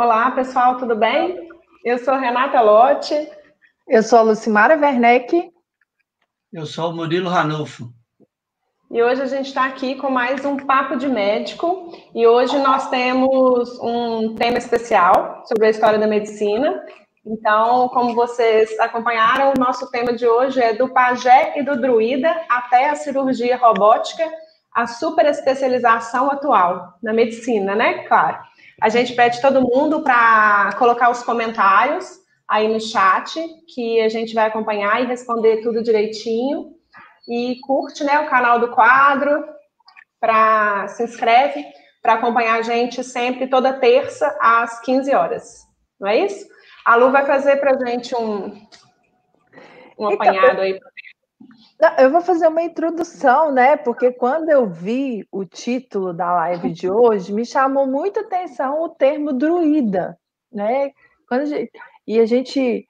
Olá, pessoal, tudo bem? Eu sou Renata Lotti. Eu sou a Lucimara Werneck. Eu sou o Murilo Ranulfo. E hoje a gente está aqui com mais um Papo de Médico. E hoje nós temos um tema especial sobre a história da medicina. Então, como vocês acompanharam, o nosso tema de hoje é do pajé e do druida até a cirurgia robótica, a superespecialização atual na medicina, né? Claro. A gente pede todo mundo para colocar os comentários aí no chat, que a gente vai acompanhar e responder tudo direitinho. E curte né, o canal do quadro, para se inscreve para acompanhar a gente sempre toda terça às 15 horas. Não é isso? A Lu vai fazer para a gente um, um então, apanhado aí. Eu vou fazer uma introdução, né? Porque quando eu vi o título da live de hoje, me chamou muita atenção o termo druida, né? Quando a gente, e a gente,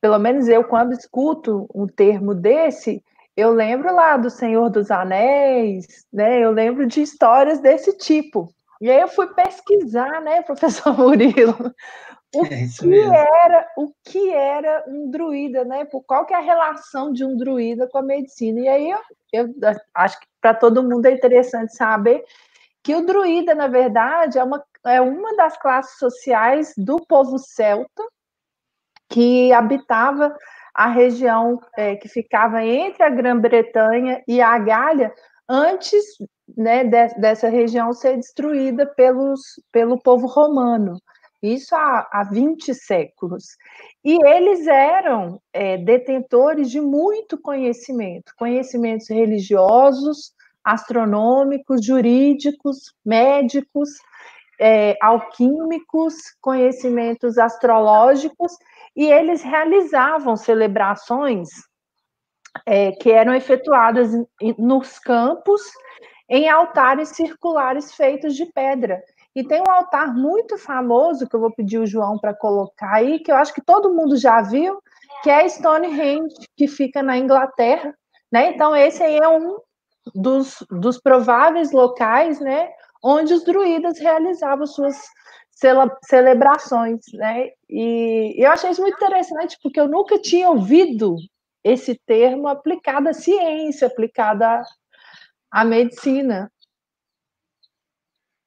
pelo menos eu, quando escuto um termo desse, eu lembro lá do Senhor dos Anéis, né? Eu lembro de histórias desse tipo. E aí eu fui pesquisar, né, professor Murilo, o é que mesmo. era o que era um druida, né? Qual que é a relação de um druida com a medicina? E aí eu, eu acho que para todo mundo é interessante saber que o druida, na verdade, é uma, é uma das classes sociais do povo celta, que habitava a região é, que ficava entre a Grã-Bretanha e a Gália, antes né, de, dessa região ser destruída pelos, pelo povo romano. Isso há, há 20 séculos. E eles eram é, detentores de muito conhecimento, conhecimentos religiosos, astronômicos, jurídicos, médicos, é, alquímicos, conhecimentos astrológicos e eles realizavam celebrações é, que eram efetuadas nos campos em altares circulares feitos de pedra. E tem um altar muito famoso que eu vou pedir o João para colocar aí, que eu acho que todo mundo já viu, que é Stonehenge, que fica na Inglaterra. Né? Então, esse aí é um dos, dos prováveis locais né, onde os druidas realizavam suas celebrações, né? E eu achei isso muito interessante, porque eu nunca tinha ouvido esse termo aplicado à ciência, aplicado à, à medicina.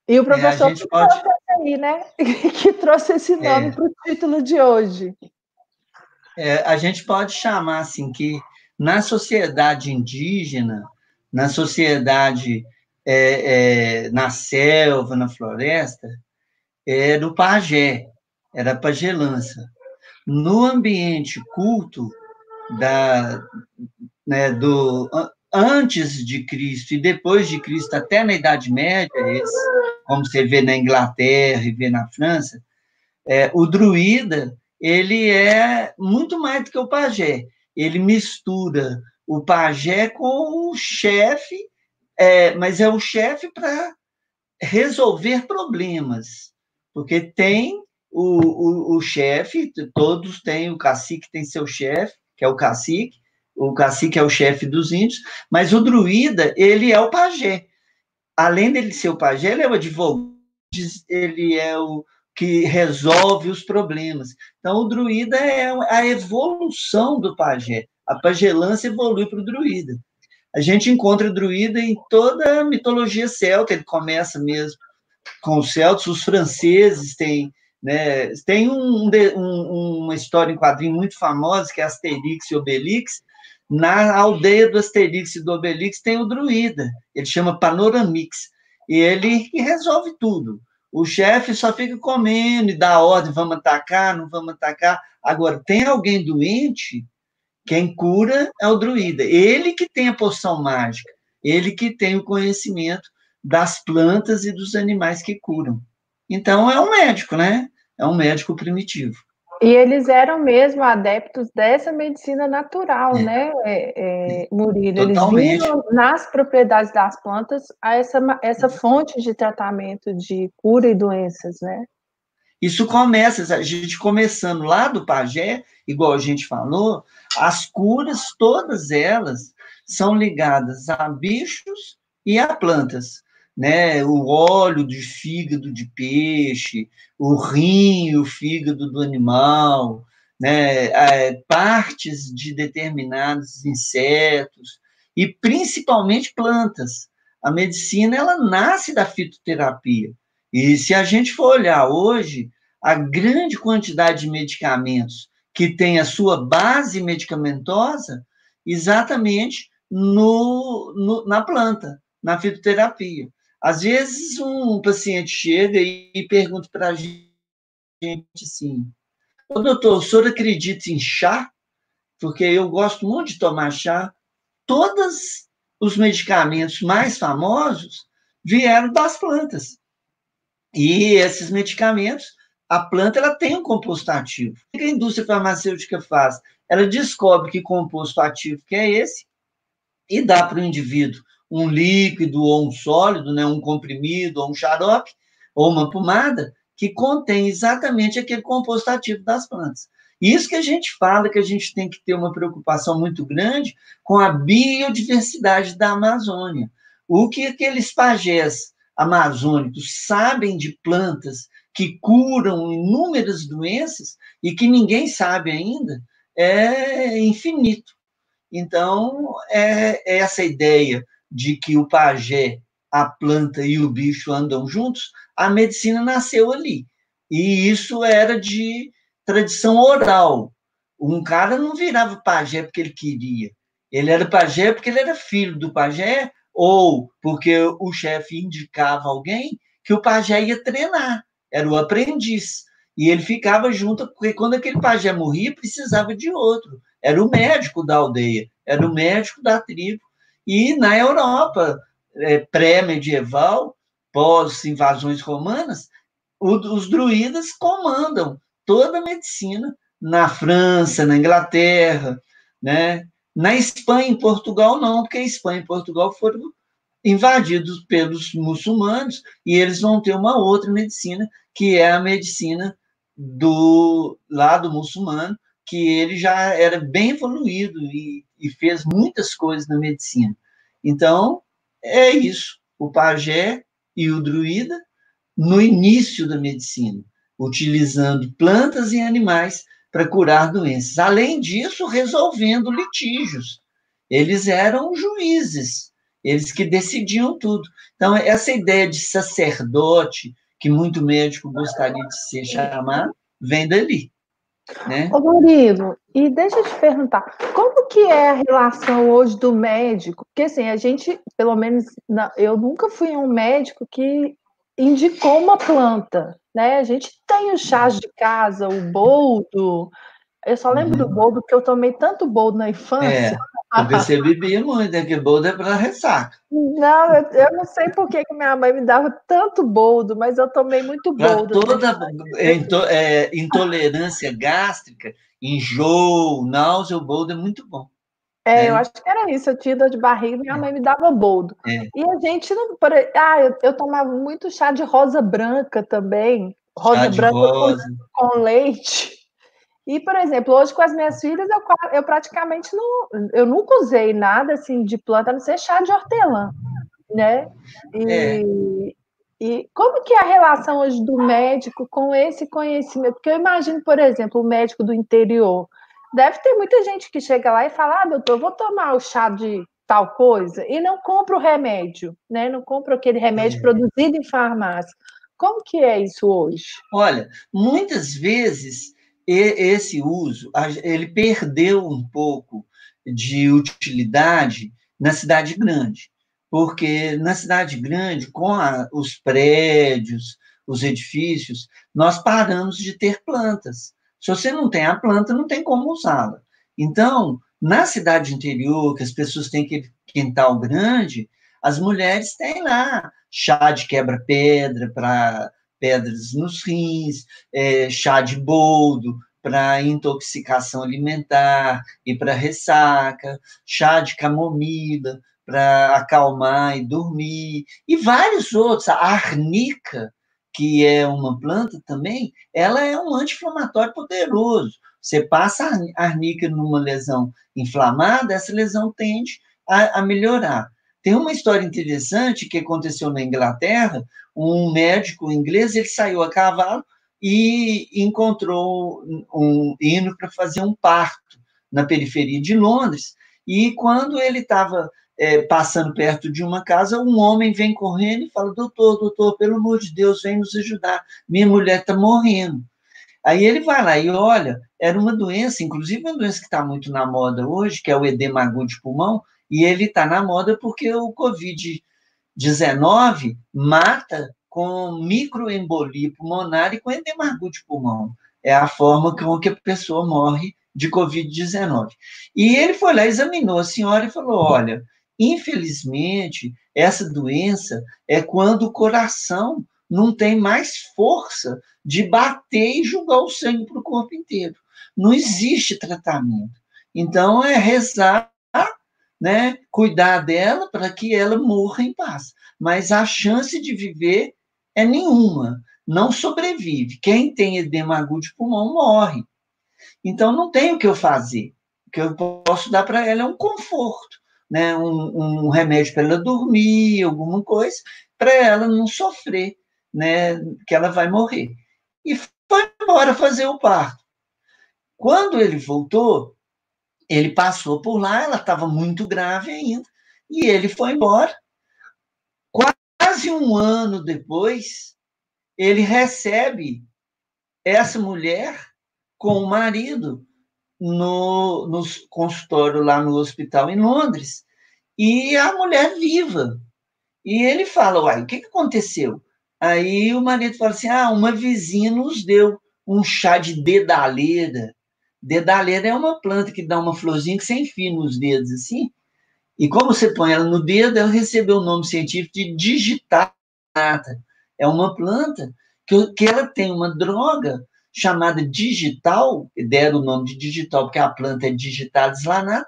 E o professor é, que pode... trouxe aí, né? que trouxe esse nome é. para o título de hoje. É, a gente pode chamar assim que na sociedade indígena, na sociedade é, é na selva, na floresta, era o pajé, era a pagelança. No ambiente culto da, né, do antes de Cristo e depois de Cristo, até na Idade Média, esse, como você vê na Inglaterra e vê na França, é, o druida ele é muito mais do que o pajé. Ele mistura o pajé com o chefe, é, mas é o chefe para resolver problemas porque tem o, o, o chefe, todos têm, o cacique tem seu chefe, que é o cacique, o cacique é o chefe dos índios, mas o druida, ele é o pajé. Além dele ser o pajé, ele é o advogado, ele é o que resolve os problemas. Então, o druida é a evolução do pajé. A pagelância evolui para o druida. A gente encontra o druida em toda a mitologia celta, ele começa mesmo com os celtas, os franceses têm, né, tem um, um, uma história em quadrinho muito famosa, que é Asterix e Obelix, na aldeia do Asterix e do Obelix tem o druida, ele chama Panoramix, e ele resolve tudo. O chefe só fica comendo e dá ordem, vamos atacar, não vamos atacar. Agora, tem alguém doente, quem cura é o druida. Ele que tem a poção mágica, ele que tem o conhecimento das plantas e dos animais que curam. Então, é um médico, né? É um médico primitivo. E eles eram mesmo adeptos dessa medicina natural, é. né, é, é, Murilo? Totalmente. Eles viam nas propriedades das plantas essa, essa fonte de tratamento de cura e doenças, né? Isso começa, a gente começando lá do pajé, igual a gente falou, as curas, todas elas, são ligadas a bichos e a plantas. Né? O óleo de fígado de peixe, o rim, o fígado do animal, né? É, partes de determinados insetos e principalmente plantas. A medicina ela nasce da fitoterapia. E se a gente for olhar hoje, a grande quantidade de medicamentos que tem a sua base medicamentosa exatamente no, no, na planta, na fitoterapia. Às vezes, um paciente chega e pergunta para a gente assim: Ô, doutor, o senhor acredita em chá? Porque eu gosto muito de tomar chá. Todos os medicamentos mais famosos vieram das plantas. E esses medicamentos, a planta ela tem um composto ativo. O que a indústria farmacêutica faz? Ela descobre que composto ativo que é esse e dá para o indivíduo um líquido ou um sólido, né, um comprimido ou um xarope ou uma pomada que contém exatamente aquele composto ativo das plantas. Isso que a gente fala que a gente tem que ter uma preocupação muito grande com a biodiversidade da Amazônia. O que aqueles pajés amazônicos sabem de plantas que curam inúmeras doenças e que ninguém sabe ainda é infinito. Então, é essa ideia de que o pajé, a planta e o bicho andam juntos, a medicina nasceu ali. E isso era de tradição oral. Um cara não virava pajé porque ele queria. Ele era pajé porque ele era filho do pajé ou porque o chefe indicava alguém que o pajé ia treinar, era o aprendiz. E ele ficava junto, porque quando aquele pajé morria, precisava de outro. Era o médico da aldeia, era o médico da tribo. E na Europa, é, pré-medieval, pós-invasões romanas, os druidas comandam toda a medicina na França, na Inglaterra, né? Na Espanha e Portugal, não, porque a Espanha e Portugal foram invadidos pelos muçulmanos e eles vão ter uma outra medicina, que é a medicina do lado muçulmano, que ele já era bem evoluído e, e fez muitas coisas na medicina. Então, é isso. O pajé e o druida, no início da medicina, utilizando plantas e animais para curar doenças. Além disso, resolvendo litígios. Eles eram juízes, eles que decidiam tudo. Então, essa ideia de sacerdote, que muito médico gostaria de ser chamado, vem dali. Né? Ô Murilo, e deixa eu te perguntar, como que é a relação hoje do médico? Porque assim, a gente, pelo menos, eu nunca fui um médico que indicou uma planta, né? A gente tem os chás de casa, o boldo. Eu só lembro uhum. do boldo porque eu tomei tanto boldo na infância. É, você bebia muito, né? Que boldo é para ressaca. Não, eu, eu, não sei por que minha mãe me dava tanto boldo, mas eu tomei muito boldo. Pra toda é, intolerância gástrica, enjoo, náusea, o boldo é muito bom. É, é, eu acho que era isso. Eu tinha dor de barriga e minha mãe me dava boldo. É. E a gente não. Ah, eu, eu, tomava muito chá de rosa branca também. Rosa chá branca rosa. Com, com, leite. E, por exemplo, hoje com as minhas filhas, eu, eu praticamente não. Eu nunca usei nada assim de planta, a não ser chá de hortelã, né? E, é. e como que é a relação hoje do médico com esse conhecimento? Porque eu imagino, por exemplo, o médico do interior deve ter muita gente que chega lá e fala: ah, doutor, vou tomar o chá de tal coisa, e não compra o remédio, né? Não compra aquele remédio é. produzido em farmácia. Como que é isso hoje? Olha, muitas vezes esse uso, ele perdeu um pouco de utilidade na cidade grande, porque na cidade grande, com a, os prédios, os edifícios, nós paramos de ter plantas. Se você não tem a planta, não tem como usá-la. Então, na cidade interior, que as pessoas têm quintal grande, as mulheres têm lá chá de quebra-pedra para pedras nos rins, é, chá de boldo para intoxicação alimentar e para ressaca, chá de camomila para acalmar e dormir, e vários outros. A arnica, que é uma planta também, ela é um anti-inflamatório poderoso. Você passa a arnica numa lesão inflamada, essa lesão tende a, a melhorar. Tem uma história interessante que aconteceu na Inglaterra, um médico inglês, ele saiu a cavalo e encontrou um hino para fazer um parto na periferia de Londres, e quando ele estava é, passando perto de uma casa, um homem vem correndo e fala: Doutor, doutor, pelo amor de Deus, vem nos ajudar, minha mulher está morrendo. Aí ele vai lá e olha, era uma doença, inclusive uma doença que está muito na moda hoje, que é o edema agudo de pulmão, e ele está na moda porque o Covid-19 mata com microembolia pulmonar e com edema de pulmão. É a forma com que a pessoa morre de Covid-19. E ele foi lá, examinou a senhora e falou: olha, infelizmente, essa doença é quando o coração não tem mais força de bater e jogar o sangue para o corpo inteiro. Não existe tratamento. Então, é rezar, né, cuidar dela para que ela morra em paz. Mas a chance de viver é nenhuma. Não sobrevive. Quem tem edema agudo de pulmão morre. Então, não tem o que eu fazer. O que eu posso dar para ela é um conforto, né? um, um remédio para ela dormir, alguma coisa, para ela não sofrer, né? que ela vai morrer. E foi embora fazer o parto. Quando ele voltou, ele passou por lá, ela estava muito grave ainda, e ele foi embora. Quase um ano depois, ele recebe essa mulher com o marido no, no consultório lá no hospital em Londres, e a mulher viva. E ele fala, uai, o que, que aconteceu? Aí o marido fala assim, ah, uma vizinha nos deu um chá de dedaleira. Dedaleira é uma planta que dá uma florzinha que você enfia nos dedos, assim, e como você põe ela no dedo, ela recebeu o nome científico de digitata. É uma planta que, que ela tem uma droga chamada digital, deram o nome de digital porque a planta é digitada deslanada,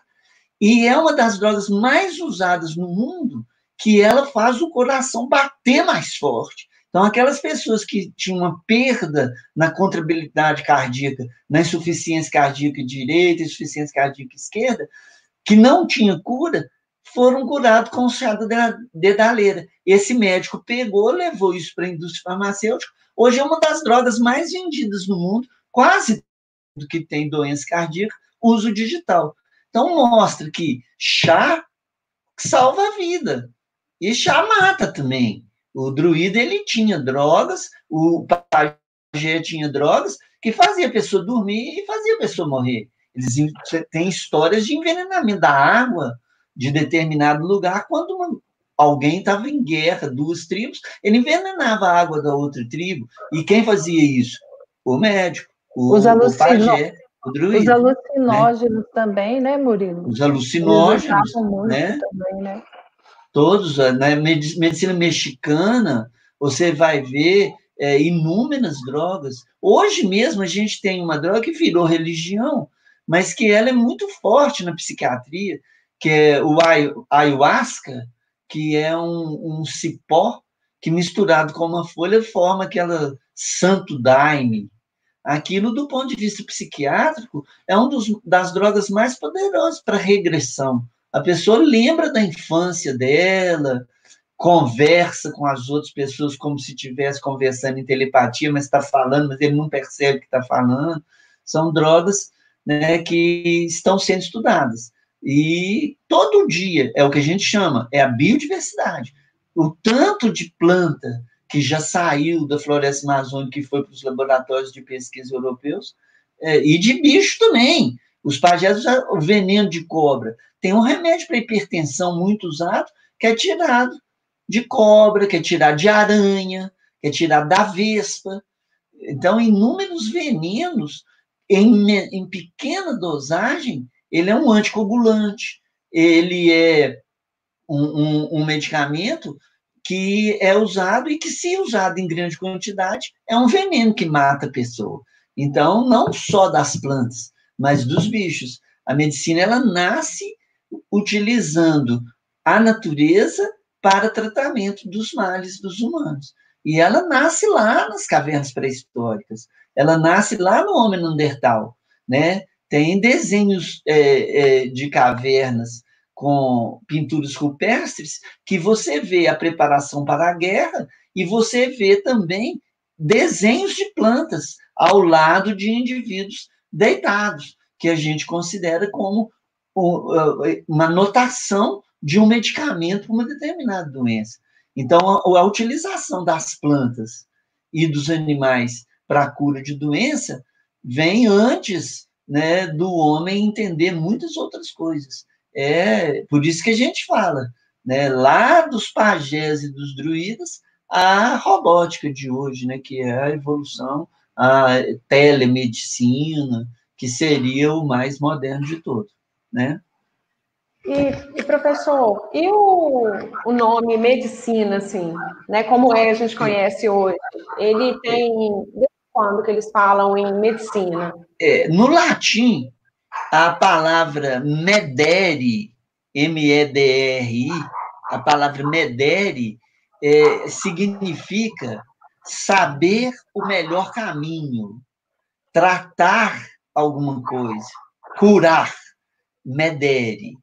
e é uma das drogas mais usadas no mundo, que ela faz o coração bater mais forte. Então, aquelas pessoas que tinham uma perda na contrabilidade cardíaca, na insuficiência cardíaca direita, insuficiência cardíaca esquerda, que não tinha cura, foram curados com chá da dedaleira. Esse médico pegou, levou isso para a indústria farmacêutica, Hoje é uma das drogas mais vendidas no mundo, quase do que tem doença cardíaca, uso digital. Então mostra que chá salva a vida. E chá mata também. O druida ele tinha drogas, o pajé tinha drogas que fazia a pessoa dormir e fazia a pessoa morrer. Eles têm histórias de envenenamento da água de determinado lugar quando uma, alguém estava em guerra, duas tribos, ele envenenava a água da outra tribo. E quem fazia isso? O médico, o, os o pajé, o druida. Os alucinógenos né? também, né, Murilo? Os alucinógenos, né? Também, né? Todos, na né? medicina mexicana, você vai ver é, inúmeras drogas. Hoje mesmo a gente tem uma droga que virou religião, mas que ela é muito forte na psiquiatria, que é o ayahuasca, que é um, um cipó que misturado com uma folha forma aquela santo daime. Aquilo, do ponto de vista psiquiátrico, é uma das drogas mais poderosas para regressão. A pessoa lembra da infância dela, conversa com as outras pessoas como se estivesse conversando em telepatia, mas está falando, mas ele não percebe que está falando. São drogas né, que estão sendo estudadas. E todo dia é o que a gente chama, é a biodiversidade. O tanto de planta que já saiu da floresta amazônica e foi para os laboratórios de pesquisa europeus, é, e de bicho também. Os pajés, o veneno de cobra. Tem um remédio para hipertensão muito usado, que é tirado de cobra, que é tirado de aranha, que é tirado da vespa. Então, inúmeros venenos em, em pequena dosagem ele é um anticoagulante, ele é um, um, um medicamento que é usado e que, se usado em grande quantidade, é um veneno que mata a pessoa. Então, não só das plantas, mas dos bichos. A medicina ela nasce utilizando a natureza para tratamento dos males dos humanos. E ela nasce lá nas cavernas pré-históricas. Ela nasce lá no homem neandertal, né? Tem desenhos é, é, de cavernas com pinturas rupestres que você vê a preparação para a guerra e você vê também desenhos de plantas ao lado de indivíduos deitados, que a gente considera como uma notação de um medicamento para uma determinada doença. Então, a, utilização das plantas e dos animais para a cura de doença vem antes né, do homem entender muitas outras coisas. É por isso que a gente fala, né, lá dos pajés e dos druidas, a robótica de hoje, né, que é a evolução, a telemedicina, que seria o mais moderno de todos, né? E, e, professor, e o, o nome medicina, assim, né? Como é a gente conhece hoje? Ele tem desde quando que eles falam em medicina? É, no latim, a palavra medere, M-E-D-R-I, a palavra medere, é, significa saber o melhor caminho, tratar alguma coisa, curar, medere.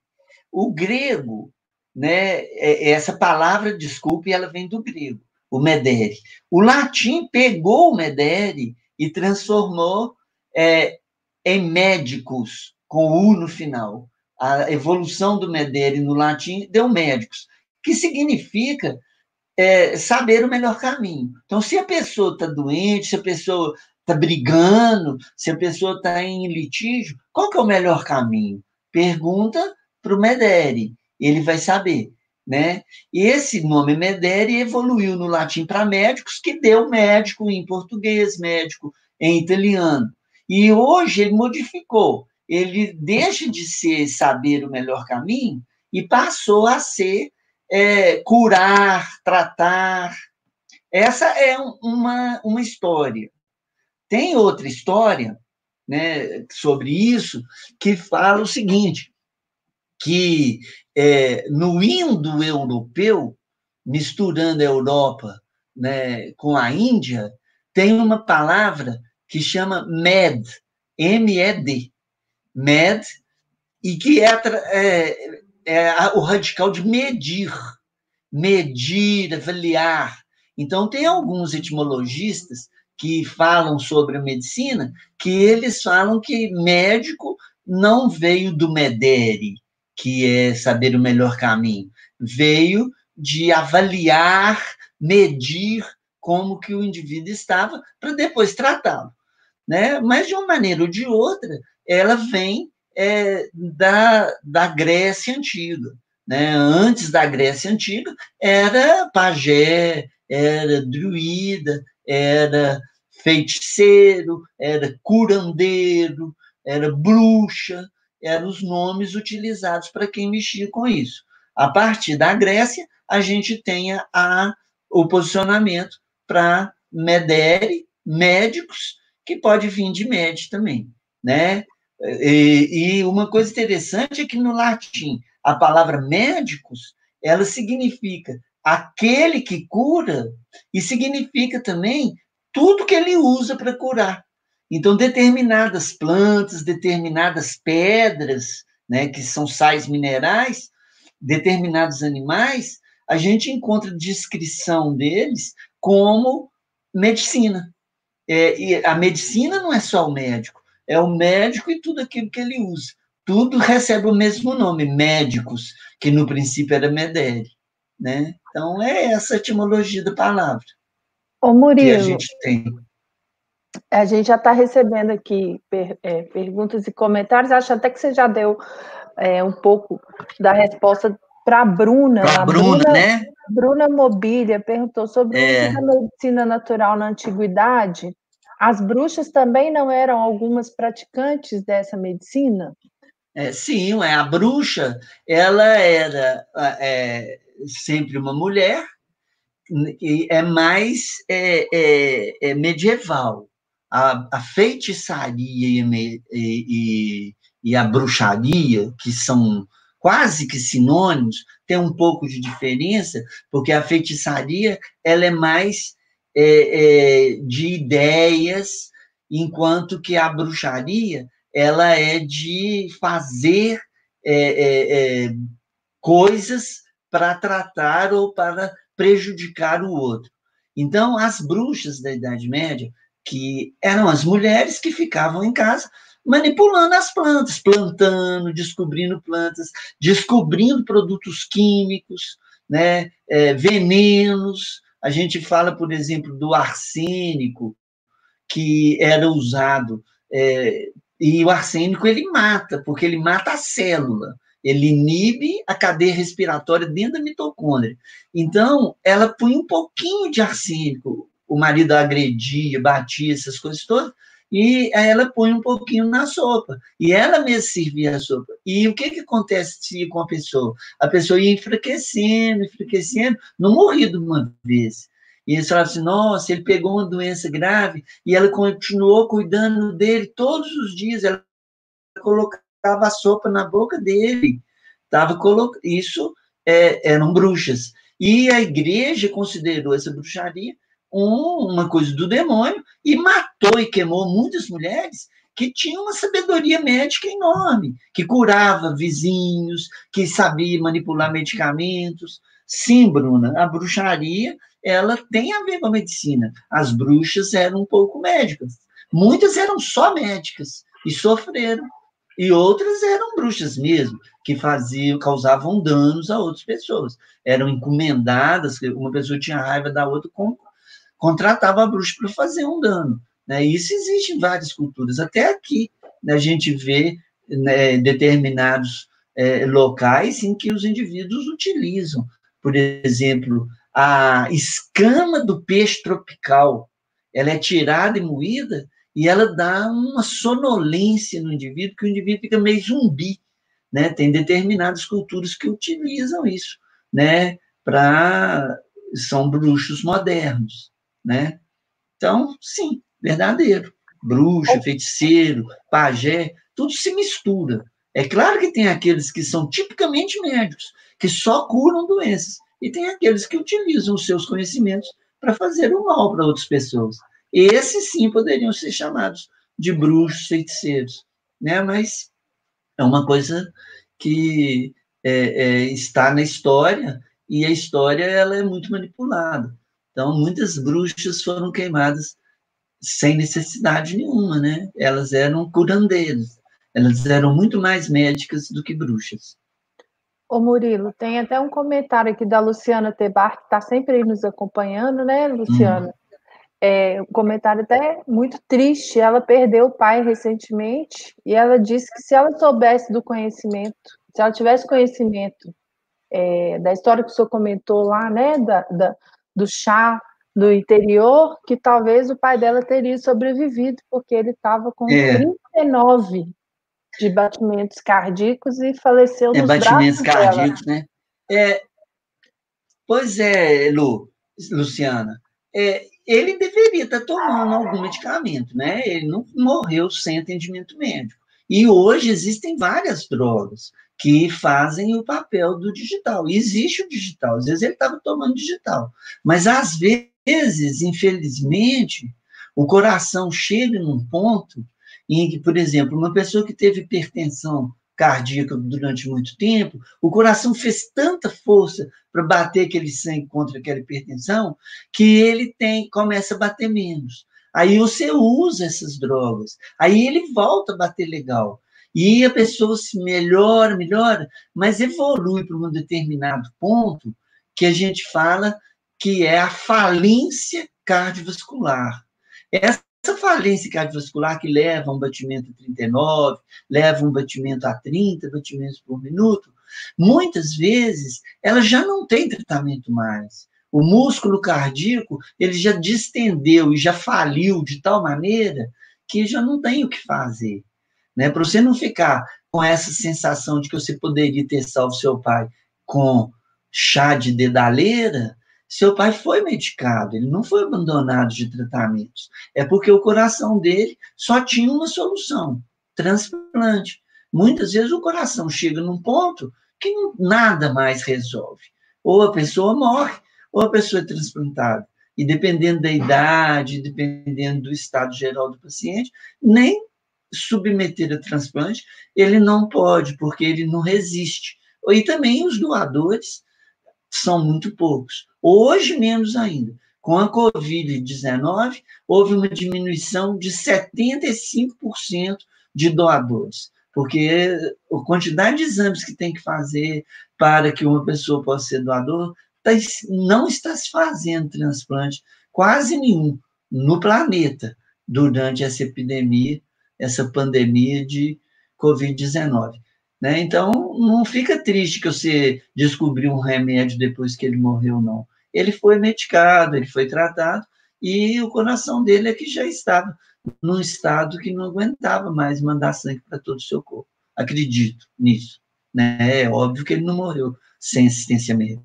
O grego, né, é, essa palavra, desculpe, ela vem do grego, o medere. O latim pegou o medere e transformou é, em médicos, com U no final. A evolução do medere no latim deu médicos, que significa é, saber o melhor caminho. Então, se a pessoa está doente, se a pessoa está brigando, se a pessoa está em litígio, qual que é o melhor caminho? Pergunta para o Medere, ele vai saber. Né? E esse nome Medere evoluiu no latim para médicos, que deu médico em português, médico em italiano. E hoje ele modificou. Ele deixa de ser saber o melhor caminho e passou a ser é, curar, tratar. Essa é uma, uma história. Tem outra história né, sobre isso que fala o seguinte, que é, no indo-europeu, misturando a Europa né, com a Índia, tem uma palavra que chama med, M-E-D, med, e que é, é, é o radical de medir, medir, avaliar. Então, tem alguns etimologistas que falam sobre a medicina que eles falam que médico não veio do medere, que é saber o melhor caminho, veio de avaliar, medir como que o indivíduo estava para depois tratá-lo, né? Mas de uma maneira ou de outra, ela vem é, da, da Grécia Antiga. Né? Antes da Grécia Antiga, era pajé, era druida, era feiticeiro, era curandeiro, era bruxa, eram os nomes utilizados para quem mexia com isso. A partir da Grécia, a gente tem a, o posicionamento para medere, médicos, que pode vir de med também, né? E, e, uma coisa interessante é que no latim a palavra médicos ela significa aquele que cura e significa também tudo que ele usa para curar. Então determinadas plantas, determinadas pedras, né, que são sais minerais, determinados animais, a gente encontra descrição deles como medicina. É, e a medicina não é só o médico é o médico e tudo aquilo que ele usa. Tudo recebe o mesmo nome, médicos, que no princípio era medere. Né? Então, é essa a etimologia da palavra Ô, Murilo, que a gente tem. A gente já está recebendo aqui per, é, perguntas e comentários, acho até que você já deu é, um pouco da resposta para a Bruna. Para a Bruna, Bruna, né? Bruna Mobília perguntou sobre é. a medicina natural na antiguidade as bruxas também não eram algumas praticantes dessa medicina? É, sim, a bruxa ela era é, sempre uma mulher e é mais é, é, é medieval. A, a feitiçaria e, e, e, a bruxaria, que são quase que sinônimos, tem um pouco de diferença, porque a feitiçaria ela é mais é, é, de ideias, enquanto que a bruxaria ela é de fazer é, é, é coisas para tratar ou para prejudicar o outro. Então, as bruxas da Idade Média, que eram as mulheres que ficavam em casa manipulando as plantas, plantando, descobrindo plantas, descobrindo produtos químicos, né, é, venenos. A gente fala, por exemplo, do arsênico, que era usado, é, e o arsênico ele mata, porque ele mata a célula, ele inibe a cadeia respiratória dentro da mitocôndria. Então, ela põe um pouquinho de arsênico, o marido agredia, batia, essas coisas todas, e ela põe um pouquinho na sopa. E ela mesma servia a sopa. E o que, que acontece com a pessoa? A pessoa ia enfraquecendo, enfraquecendo, não morria de uma vez. E eles falavam assim, nossa, ele pegou uma doença grave e ela continuou cuidando dele todos os dias. Ela colocava a sopa na boca dele. Tava colo... Isso é, eram bruxas. E a igreja considerou essa bruxaria uma coisa do demônio e matou e queimou muitas mulheres que tinham uma sabedoria médica enorme, que curava vizinhos, que sabia manipular medicamentos. Sim, Bruna, a bruxaria ela tem a ver com a medicina. As bruxas eram um pouco médicas. Muitas eram só médicas e sofreram. E outras eram bruxas mesmo, que faziam, causavam danos a outras pessoas. Eram encomendadas, uma pessoa tinha raiva da outra, contratava a bruxa para fazer um dano. Né? Isso existe em várias culturas. Até aqui né, a gente vê né, determinados é, locais em que os indivíduos utilizam, por exemplo, a escama do peixe tropical. Ela é tirada e moída e ela dá uma sonolência no indivíduo, que o indivíduo fica meio zumbi. Né? Tem determinadas culturas que utilizam isso, né? Para são bruxos modernos né? Então, sim, verdadeiro. Bruxo, feiticeiro, pajé, tudo se mistura. É claro que tem aqueles que são tipicamente médicos, que só curam doenças, e tem aqueles que utilizam os seus conhecimentos para fazer o mal para outras pessoas. Esses sim poderiam ser chamados de bruxos, feiticeiros, né? Mas é uma coisa que é, é, está na história e a história ela é muito manipulada. Então, muitas bruxas foram queimadas sem necessidade nenhuma, né? Elas eram curandeiras, elas eram muito mais médicas do que bruxas. Ô Murilo, tem até um comentário aqui da Luciana Tebar, que está sempre aí nos acompanhando, né, Luciana? Hum. É, um comentário até muito triste. Ela perdeu o pai recentemente e ela disse que se ela soubesse do conhecimento, se ela tivesse conhecimento é, da história que o senhor comentou lá, né, da, da, do chá do interior, que talvez o pai dela teria sobrevivido, porque ele estava com é. 39 de batimentos cardíacos e faleceu é, batimentos cardíacos, dela. né? É, pois é, Lu, Luciana, é, ele deveria estar tomando algum medicamento, né? Ele não morreu sem atendimento médico. E hoje existem várias drogas que fazem o papel do digital. E existe o digital, às vezes ele estava tomando digital, mas às vezes, infelizmente, o coração chega num ponto em que, por exemplo, uma pessoa que teve hipertensão cardíaca durante muito tempo, o coração fez tanta força para bater aquele sangue contra aquela hipertensão que ele tem começa a bater menos. Aí você usa essas drogas, aí ele volta a bater legal. E a pessoa se melhora, melhora, mas evolui para um determinado ponto que a gente fala que é a falência cardiovascular. Essa falência cardiovascular que leva um batimento a 39, leva um batimento a 30 batimentos por minuto, muitas vezes ela já não tem tratamento mais. O músculo cardíaco, ele já distendeu e já faliu de tal maneira que já não tem o que fazer. Né? Para você não ficar com essa sensação de que você poderia ter salvo seu pai com chá de dedaleira, seu pai foi medicado, ele não foi abandonado de tratamentos. É porque o coração dele só tinha uma solução: transplante. Muitas vezes o coração chega num ponto que nada mais resolve. Ou a pessoa morre, ou a pessoa é transplantada. E dependendo da idade, dependendo do estado geral do paciente, nem submeter a transplante, ele não pode, porque ele não resiste. E também os doadores são muito poucos. Hoje, menos ainda. Com a Covid-19, houve uma diminuição de 75% de doadores, porque a quantidade de exames que tem que fazer para que uma pessoa possa ser doador, tá não está se fazendo transplante, quase nenhum, no planeta, durante essa epidemia, essa pandemia de Covid-19. Né? Então, não fica triste que você descobriu um remédio depois que ele morreu, não. Ele foi medicado, ele foi tratado, e o coração dele é que já estava num estado que não aguentava mais mandar sangue para todo o seu corpo. Acredito nisso. Né? É óbvio que ele não morreu sem assistência médica.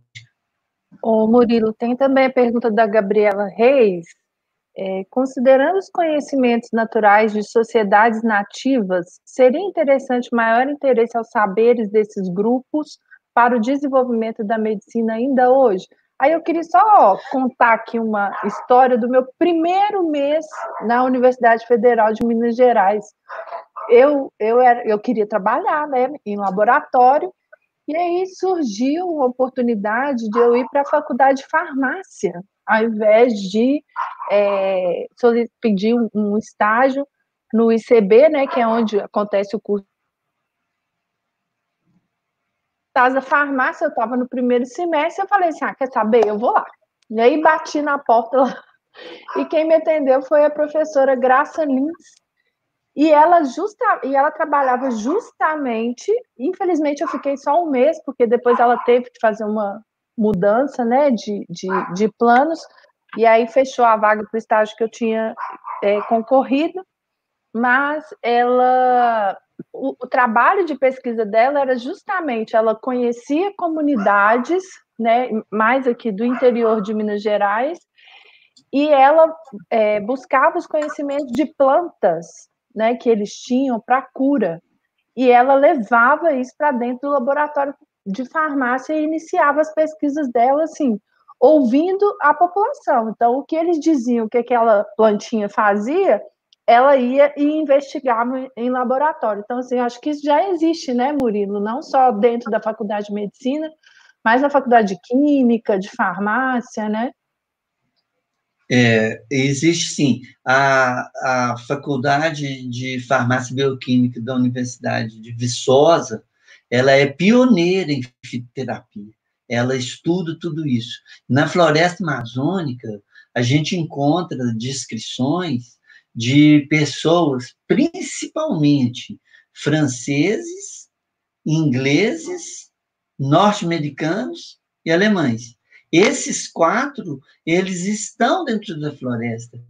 Ô, Murilo, tem também a pergunta da Gabriela Reis. É, considerando os conhecimentos naturais de sociedades nativas, seria interessante maior interesse aos saberes desses grupos para o desenvolvimento da medicina ainda hoje? Aí eu queria só contar aqui uma história do meu primeiro mês na Universidade Federal de Minas Gerais. Eu, eu, era, eu queria trabalhar né, em laboratório, e aí surgiu uma oportunidade de eu ir para a faculdade de farmácia, ao invés de é, pedir um, um estágio no ICB, né, que é onde acontece o curso. Da farmácia, eu estava no primeiro semestre, eu falei assim, ah, quer saber, eu vou lá. E aí bati na porta lá, e quem me atendeu foi a professora Graça Lins, e ela justa, e ela trabalhava justamente, infelizmente eu fiquei só um mês, porque depois ela teve que fazer uma mudança, né, de, de, de planos, e aí fechou a vaga para o estágio que eu tinha é, concorrido, mas ela o, o, trabalho de pesquisa dela era justamente ela conhecia comunidades, né, mais aqui do interior de Minas Gerais, e ela é, buscava os conhecimentos de plantas, né, que eles tinham para cura, e ela levava isso para dentro do laboratório de farmácia e iniciava as pesquisas dela assim, ouvindo a população. Então, o que eles diziam que aquela plantinha fazia, ela ia e investigava em laboratório. Então, assim, acho que isso já existe, né, Murilo? Não só dentro da faculdade de medicina, mas na faculdade de química, de farmácia, né? É, existe sim. A, a Faculdade de Farmácia Bioquímica da Universidade de Viçosa, ela é pioneira em fitoterapia. Ela estuda tudo isso. Na floresta amazônica, a gente encontra descrições de pessoas, principalmente franceses, ingleses, norte-americanos e alemães. Esses quatro, eles estão dentro da floresta,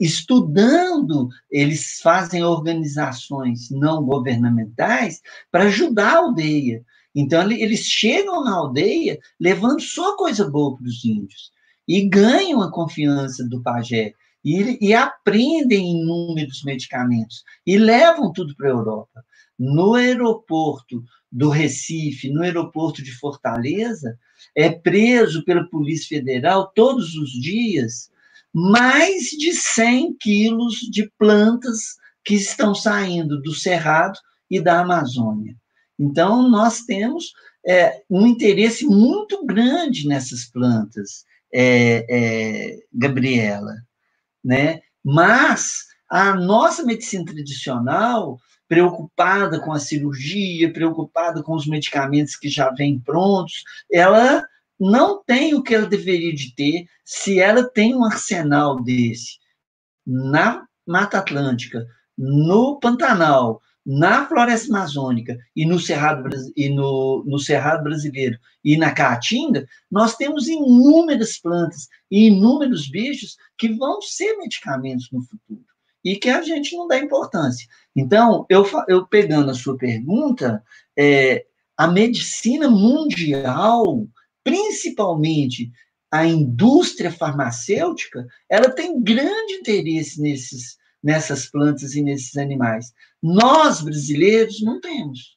estudando, eles fazem organizações não governamentais para ajudar a aldeia. Então, eles chegam na aldeia levando só coisa boa para os índios e ganham a confiança do pajé e, e aprendem inúmeros medicamentos e levam tudo para a Europa. No aeroporto do Recife, no aeroporto de Fortaleza, é preso pela Polícia Federal todos os dias mais de 100 quilos de plantas que estão saindo do Cerrado e da Amazônia. Então, nós temos é, um interesse muito grande nessas plantas, é, é, Gabriela né? Mas a nossa medicina tradicional, preocupada com a cirurgia, preocupada com os medicamentos que já vêm prontos, ela não tem o que ela deveria de ter se ela tem um arsenal desse na Mata Atlântica, no Pantanal, na floresta amazônica e no cerrado e no, no cerrado brasileiro e na caatinga, nós temos inúmeras plantas e inúmeros bichos que vão ser medicamentos no futuro e que a gente não dá importância. Então, eu, eu pegando a sua pergunta, é, a medicina mundial, principalmente a indústria farmacêutica, ela tem grande interesse nesses nessas plantas e nesses animais. Nós, brasileiros, não temos.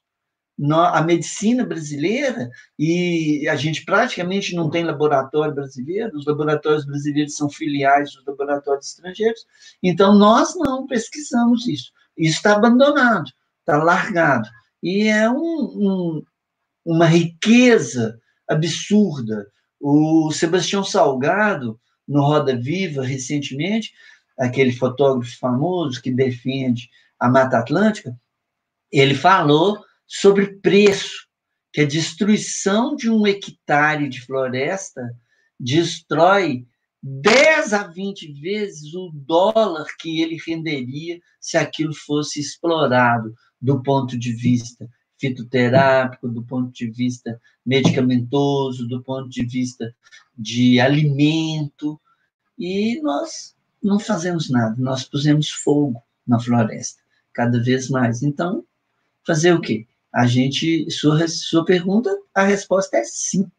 A medicina brasileira, e a gente praticamente não tem laboratório brasileiro, os laboratórios brasileiros são filiais dos laboratórios estrangeiros, então nós não pesquisamos isso. Isso está abandonado, está largado. E é um, um uma riqueza absurda. O Sebastião Salgado, no Roda Viva, recentemente, aquele fotógrafo famoso que defende a Mata Atlântica, ele falou sobre preço, que a destruição de um hectare de floresta destrói 10 a 20 vezes o dólar que ele renderia se aquilo fosse explorado do ponto de vista fitoterápico, do ponto de vista medicamentoso, do ponto de vista de alimento. E nós não fazemos nada, nós pusemos fogo na floresta, cada vez mais. Então, fazer o quê? A gente, sua, sua pergunta, a resposta é sim.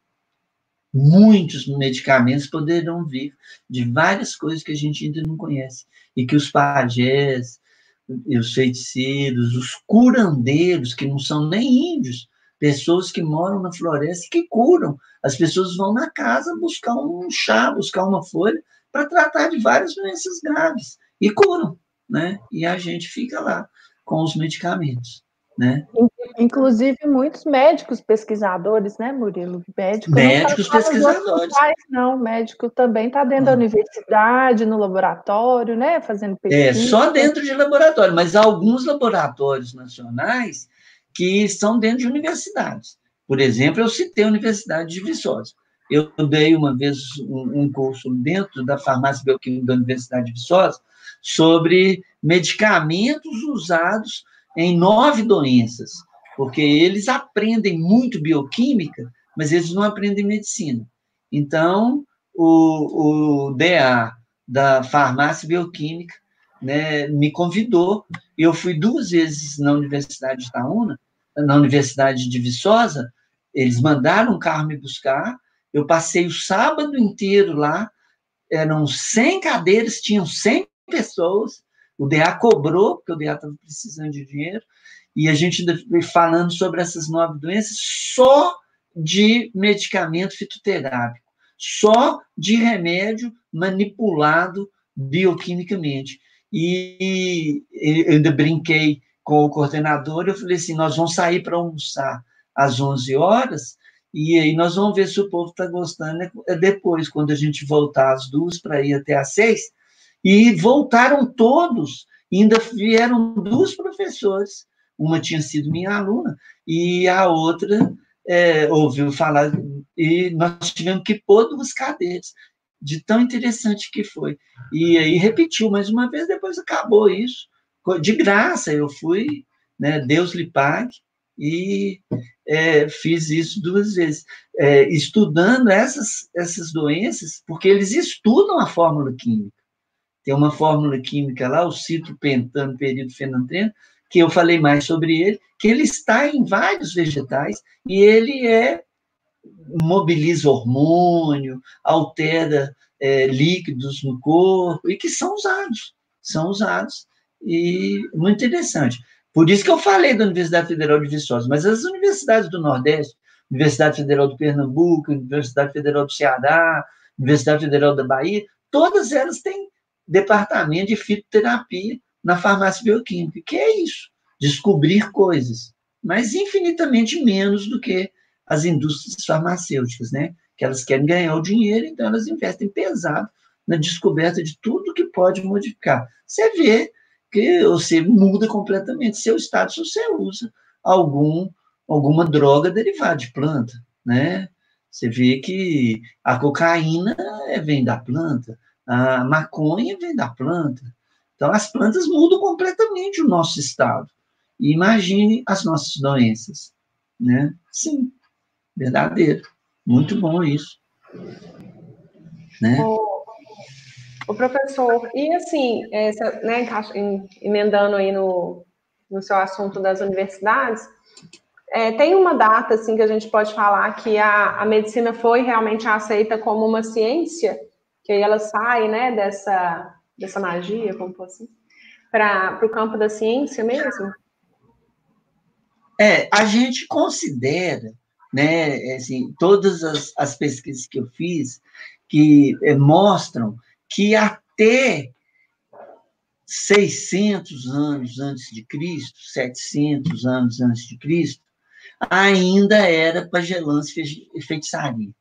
Muitos medicamentos poderão vir de várias coisas que a gente ainda não conhece e que os pajés, os feiticeiros, os curandeiros, que não são nem índios, pessoas que moram na floresta e que curam. As pessoas vão na casa buscar um chá, buscar uma folha para tratar de várias doenças graves e curam, né? E a gente fica lá com os medicamentos né? Inclusive, muitos médicos pesquisadores, né, Murilo? Médico médicos não pesquisadores. Pais, não, médico também está dentro da ah. universidade, no laboratório, né, fazendo pesquisa. É, só dentro de laboratório, mas há alguns laboratórios nacionais que são dentro de universidades. Por exemplo, eu citei a Universidade de Viçosa. Eu dei uma vez um, um curso dentro da farmácia bioquímica da Universidade de Viçosa sobre medicamentos usados em nove doenças, porque eles aprendem muito bioquímica, mas eles não aprendem medicina. Então, o, o DA da farmácia bioquímica né, me convidou, eu fui duas vezes na Universidade de Itaúna, na Universidade de Viçosa, eles mandaram um carro me buscar, eu passei o sábado inteiro lá, eram 100 cadeiras, tinham 100 pessoas, o DA cobrou, porque o DA estava precisando de dinheiro, e a gente falando sobre essas nove doenças só de medicamento fitoterápico, só de remédio manipulado bioquimicamente. E eu ainda brinquei com o coordenador, eu falei assim, nós vamos sair para almoçar às 11 horas, e aí nós vamos ver se o povo está gostando né? é depois, quando a gente voltar às duas para ir até às seis, e voltaram todos, ainda vieram duas professores, uma tinha sido minha aluna, e a outra é, ouviu falar, e nós tivemos que pôr duas cadeiras, de tão interessante que foi. E aí repetiu mais uma vez, depois acabou isso, de graça, eu fui, né, Deus lhe pague, e é, fiz isso duas vezes, é, estudando essas, essas doenças, porque eles estudam a fórmula química tem uma fórmula química lá, o citropentano período fenantreno, que eu falei mais sobre ele, que ele está em vários vegetais e ele é mobiliza hormônio, altera é, líquidos no corpo e que são usados, são usados e muito interessante. Por isso que eu falei da Universidade Federal de Viçosa, mas as universidades do Nordeste, Universidade Federal do Pernambuco, Universidade Federal do Ceará, Universidade Federal da Bahia, todas elas têm departamento de fitoterapia na farmácia bioquímica, que é isso, descobrir coisas, mas infinitamente menos do que as indústrias farmacêuticas, né? Que elas querem ganhar o dinheiro, então elas investem pesado na descoberta de tudo que pode modificar. Você vê que você muda completamente seu estado se você usa algum alguma droga derivada de planta, né? Você vê que a cocaína vem da planta, a maconha vem da planta. Então, as plantas mudam completamente o nosso estado. E imagine as nossas doenças. Né? Sim, verdadeiro. Muito bom isso. Né? O, o professor, e assim, essa, né, emendando aí no, no seu assunto das universidades, é, tem uma data assim que a gente pode falar que a, a medicina foi realmente aceita como uma ciência? Que aí ela sai, né, dessa, dessa magia, como fosse, assim, para o campo da ciência mesmo? É, a gente considera, né, assim, todas as, as pesquisas que eu fiz, que é, mostram que até 600 anos antes de Cristo, 700 anos antes de Cristo, ainda era pagelância e feitiçaria,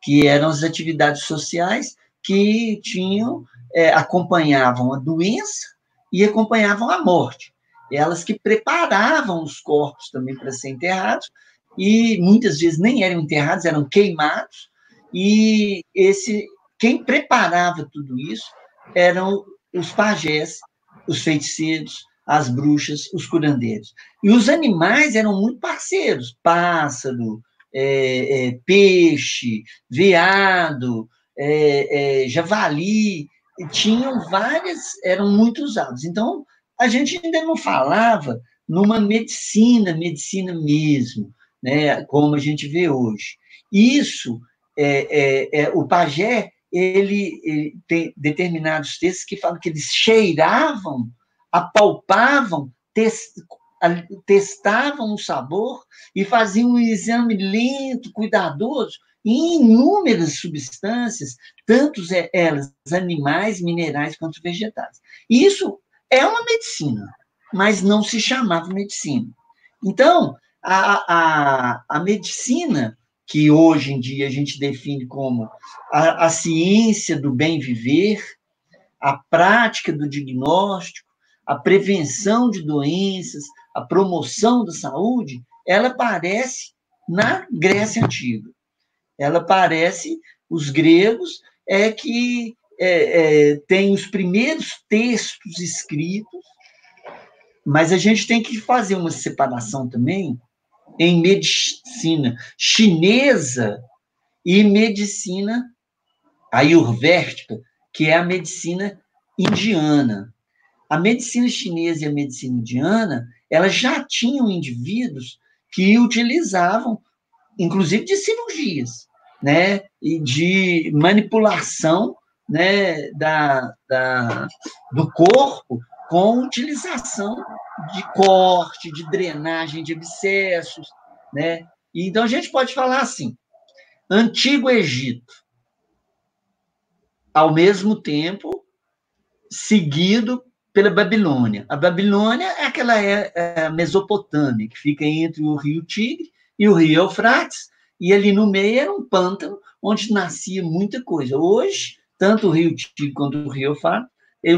que eram as atividades sociais que tinham, é, acompanhavam a doença e acompanhavam a morte. Elas que preparavam os corpos também para ser enterrados, e muitas vezes nem eram enterrados, eram queimados, e esse quem preparava tudo isso eram os pajés, os feiticeiros, as bruxas, os curandeiros. E os animais eram muito parceiros: pássaro, é, é, peixe, veado, é, é javali, tinham várias, eram muito usados. Então, a gente ainda não falava numa medicina, medicina mesmo, né, como a gente vê hoje. Isso, é, é, é o pajé, ele, ele, tem determinados textos que falam que eles cheiravam, apalpavam, test, testavam o sabor e faziam um exame lento, cuidadoso, em inúmeras substâncias, tanto elas animais, minerais quanto vegetais. Isso é uma medicina, mas não se chamava medicina. Então, a, a, a medicina, que hoje em dia a gente define como a, a ciência do bem viver, a prática do diagnóstico, a prevenção de doenças, a promoção da saúde, ela aparece na Grécia Antiga. Ela aparece, os gregos é que é, é, tem os primeiros textos escritos, mas a gente tem que fazer uma separação também em medicina chinesa e medicina ayurvédica, que é a medicina indiana. A medicina chinesa e a medicina indiana, elas já tinham indivíduos que utilizavam, inclusive de cirurgias, né, e de manipulação né, da, da, do corpo com utilização de corte, de drenagem de abscessos, né? Então a gente pode falar assim: Antigo Egito, ao mesmo tempo seguido pela Babilônia. A Babilônia é aquela é, é Mesopotâmia que fica entre o Rio Tigre e o Rio Eufrates, e ali no meio era um pântano onde nascia muita coisa. Hoje tanto o Rio Tigre quanto o Rio Eufrates,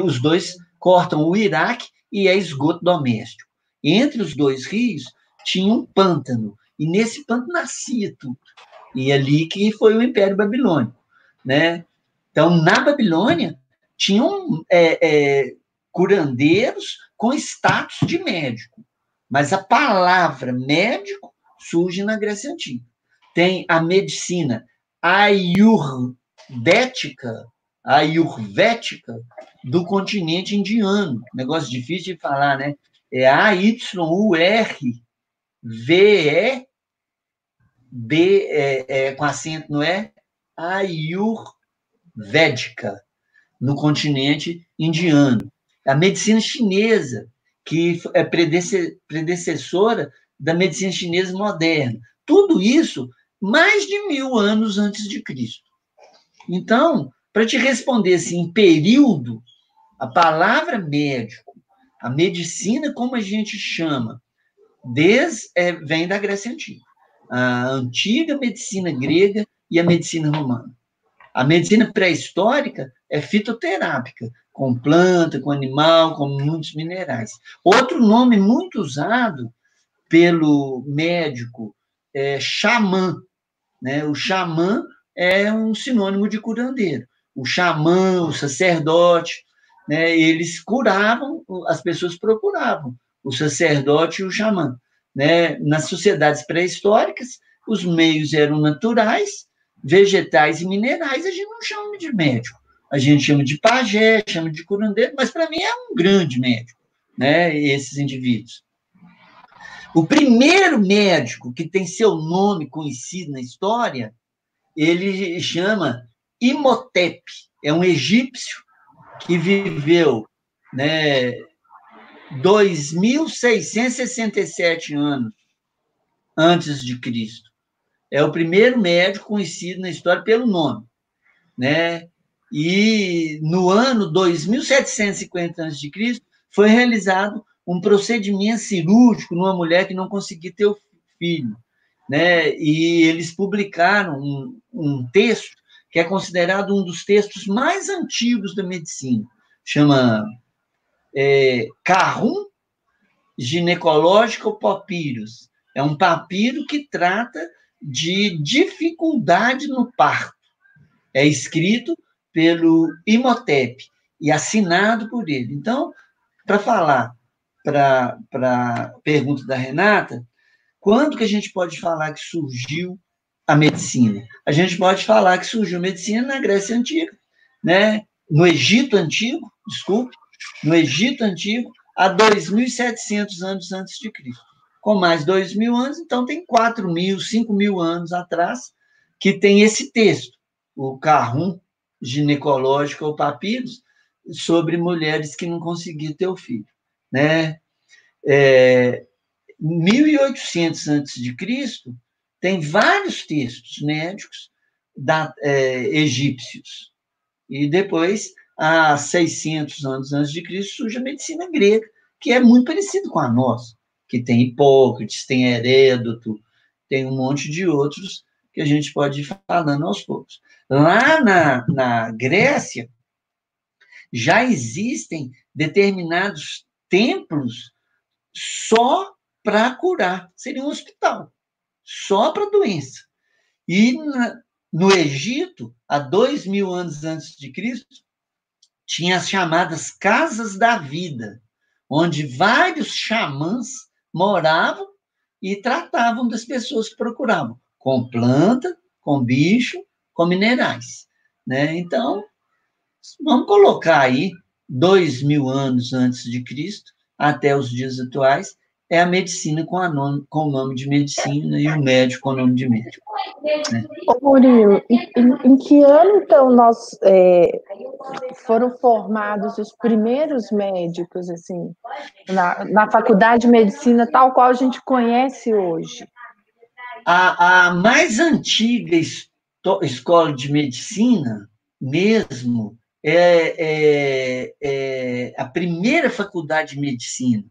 os dois cortam o Iraque e é esgoto doméstico. Entre os dois rios tinha um pântano, e nesse pântano nascia tudo. E ali que foi o Império Babilônico. Né? Então, na Babilônia, tinham é, é, curandeiros com status de médico, mas a palavra médico surge na Grécia Antiga. Tem a medicina ayur, ayurvédica, ayurvédica do continente indiano. Negócio difícil de falar, né? É A-Y-U-R-V-E-B, é, é, com acento no E, ayurvédica, no continente indiano. A medicina chinesa, que é predecessora da medicina chinesa moderna. Tudo isso mais de mil anos antes de Cristo. Então, para te responder assim, período, a palavra médico, a medicina, como a gente chama, é, vem da Grécia Antiga. A antiga medicina grega e a medicina romana. A medicina pré-histórica é fitoterápica, com planta, com animal, com muitos minerais. Outro nome muito usado pelo médico é xamã. Né? O xamã é um sinônimo de curandeiro. O xamã, o sacerdote, né, eles curavam, as pessoas procuravam o sacerdote e o xamã. Né? Nas sociedades pré-históricas, os meios eram naturais, vegetais e minerais, a gente não chama de médico. A gente chama de pajé, chama de curandeiro, mas para mim é um grande médico, né, esses indivíduos. O primeiro médico que tem seu nome conhecido na história ele chama Imhotep, é um egípcio que viveu né, 2.667 anos antes de Cristo. É o primeiro médico conhecido na história pelo nome, né? E no ano 2750 a.C. foi realizado um procedimento cirúrgico numa mulher que não conseguia ter filho, né? E eles publicaram um, um texto que é considerado um dos textos mais antigos da medicina, chama é, Carrum Ginecológico Papyrus. É um papiro que trata de dificuldade no parto. É escrito pelo Imhotep e assinado por ele. Então, para falar para a pergunta da Renata, quando que a gente pode falar que surgiu a medicina? A gente pode falar que surgiu a medicina na Grécia Antiga, né? no Egito Antigo, desculpe, no Egito Antigo, há 2.700 anos antes de Cristo. Com mais 2.000 anos, então tem 4.000, 5.000 anos atrás, que tem esse texto, o Carrum ginecológico ou papiros, sobre mulheres que não conseguiam ter o filho. Né? É, 1800 antes de Cristo tem vários textos médicos da, é, egípcios e depois há 600 anos antes de Cristo surge a medicina grega que é muito parecido com a nossa que tem Hipócrates tem Herédoto tem um monte de outros que a gente pode ir falando aos poucos lá na, na Grécia já existem determinados templos só para curar. Seria um hospital, só para doença. E na, no Egito, há dois mil anos antes de Cristo, tinha as chamadas casas da vida, onde vários xamãs moravam e tratavam das pessoas que procuravam, com planta, com bicho, com minerais. Né? Então, vamos colocar aí dois mil anos antes de Cristo até os dias atuais, é a medicina com, a nome, com o nome de medicina e o médico com o nome de médico. Né? Ô, Murilo, em, em, que ano, então, nós é, foram formados os primeiros médicos, assim, na, na faculdade de medicina tal qual a gente conhece hoje? A, a mais antiga escola de medicina, mesmo, é, é, é a primeira faculdade de medicina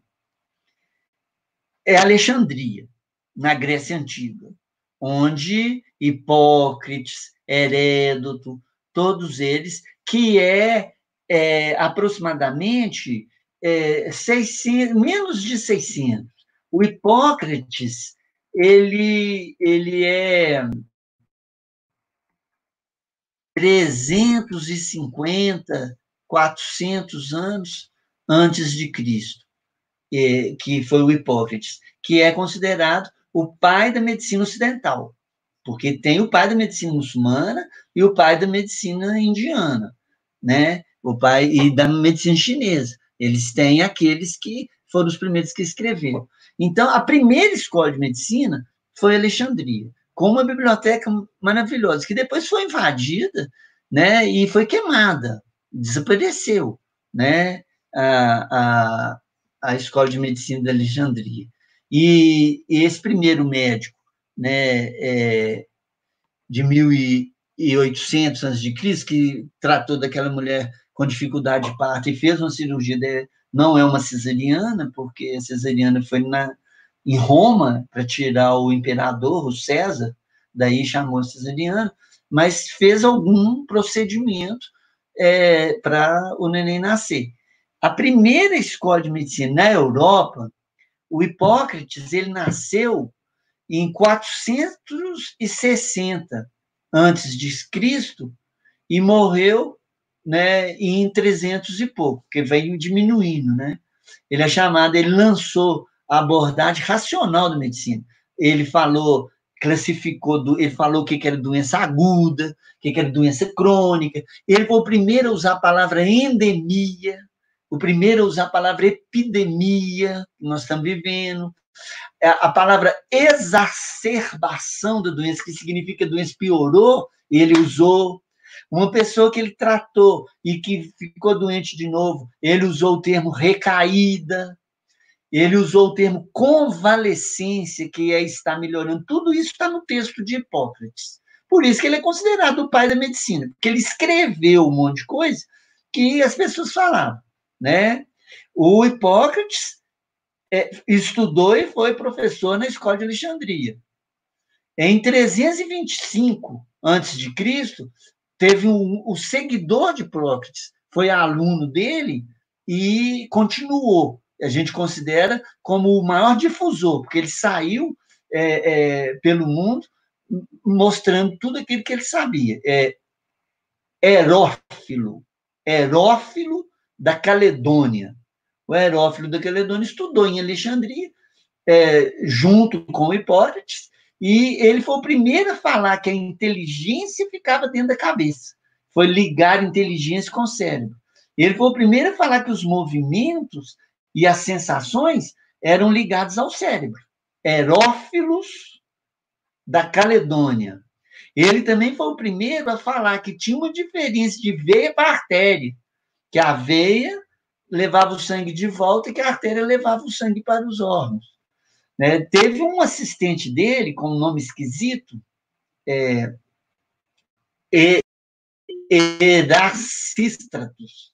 é Alexandria, na Grécia Antiga, onde Hipócrates, Herédoto, todos eles, que é, é aproximadamente é, 600, menos de 600. O Hipócrates, ele, ele é 350, 400 anos antes de Cristo que foi o Hipócrates, que é considerado o pai da medicina ocidental, porque tem o pai da medicina muçulmana e o pai da medicina indiana, né? O pai e da medicina chinesa. Eles têm aqueles que foram os primeiros que escreveram. Então, a primeira escola de medicina foi Alexandria, com uma biblioteca maravilhosa, que depois foi invadida, né? E foi queimada, desapareceu, né? A, a, a Escola de Medicina de Alexandria. E, e esse primeiro médico, né, é, de 1800 a.C., que tratou daquela mulher com dificuldade de parto e fez uma cirurgia, de, não é uma cesariana, porque a cesariana foi na, em Roma para tirar o imperador, o César, daí chamou cesariana, mas fez algum procedimento é, para o neném nascer. A primeira escola de medicina na Europa, o Hipócrates, ele nasceu em 460 antes de Cristo e morreu né, em 300 e pouco, que veio diminuindo, né? Ele é chamado, ele lançou a abordagem racional da medicina. Ele falou, classificou, ele falou o que era doença aguda, o que era doença crônica. Ele foi o primeiro a usar a palavra endemia, o primeiro a usar a palavra epidemia, que nós estamos vivendo, é, a palavra exacerbação da doença, que significa doença piorou, ele usou. Uma pessoa que ele tratou e que ficou doente de novo, ele usou o termo recaída, ele usou o termo convalescência, que é estar melhorando. Tudo isso está no texto de Hipócrates. Por isso que ele é considerado o pai da medicina, porque ele escreveu um monte de coisa que as pessoas falavam né? O Hipócrates é, estudou e foi professor na escola de Alexandria. Em 325 a.C., teve um, o seguidor de Prócrates, foi aluno dele e continuou. A gente considera como o maior difusor, porque ele saiu é, é, pelo mundo mostrando tudo aquilo que ele sabia. É Herófilo, Herófilo da Caledônia. O Herófilo da Caledônia estudou em Alexandria, é, junto com Hipócrates, e ele foi o primeiro a falar que a inteligência ficava dentro da cabeça. Foi ligar inteligência com o cérebro. Ele foi o primeiro a falar que os movimentos e as sensações eram ligados ao cérebro. Herófilos da Caledônia. Ele também foi o primeiro a falar que tinha uma diferença de veia para artéria, que a veia levava o sangue de volta e que a artéria levava o sangue para os órgãos. Né? Teve um assistente dele, com um nome esquisito, é, Eracístratus,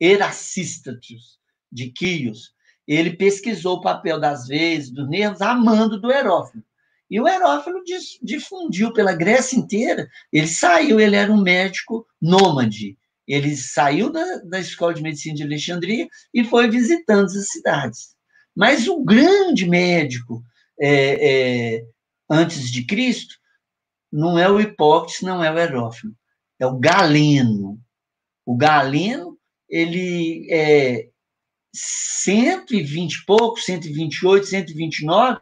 Eracístratus, de Quios. Ele pesquisou o papel das veias, dos nervos, amando do Herófilo. E o Herófilo difundiu pela Grécia inteira. Ele saiu, ele era um médico nômade. Ele saiu da, da Escola de Medicina de Alexandria e foi visitando as cidades. Mas o grande médico é, é, antes de Cristo não é o Hipócrates, não é o Herófilo, é o Galeno. O Galeno, ele é 120 e pouco, 128, 129,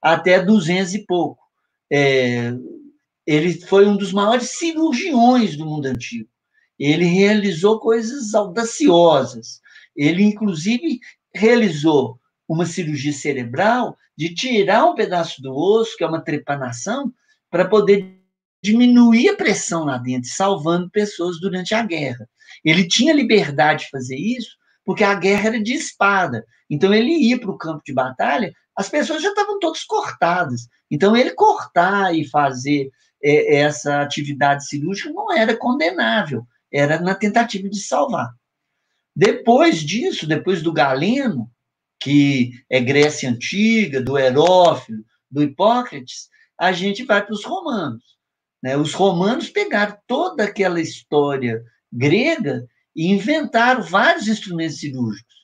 até 200 e pouco. É, ele foi um dos maiores cirurgiões do mundo antigo. Ele realizou coisas audaciosas. Ele, inclusive, realizou uma cirurgia cerebral de tirar um pedaço do osso, que é uma trepanação, para poder diminuir a pressão lá dentro, salvando pessoas durante a guerra. Ele tinha liberdade de fazer isso, porque a guerra era de espada. Então ele ia para o campo de batalha, as pessoas já estavam todas cortadas. Então ele cortar e fazer é, essa atividade cirúrgica não era condenável, era na tentativa de salvar. Depois disso, depois do Galeno, que é Grécia Antiga, do Herófilo, do Hipócrates, a gente vai para os romanos. Né? Os romanos pegaram toda aquela história grega e inventaram vários instrumentos cirúrgicos.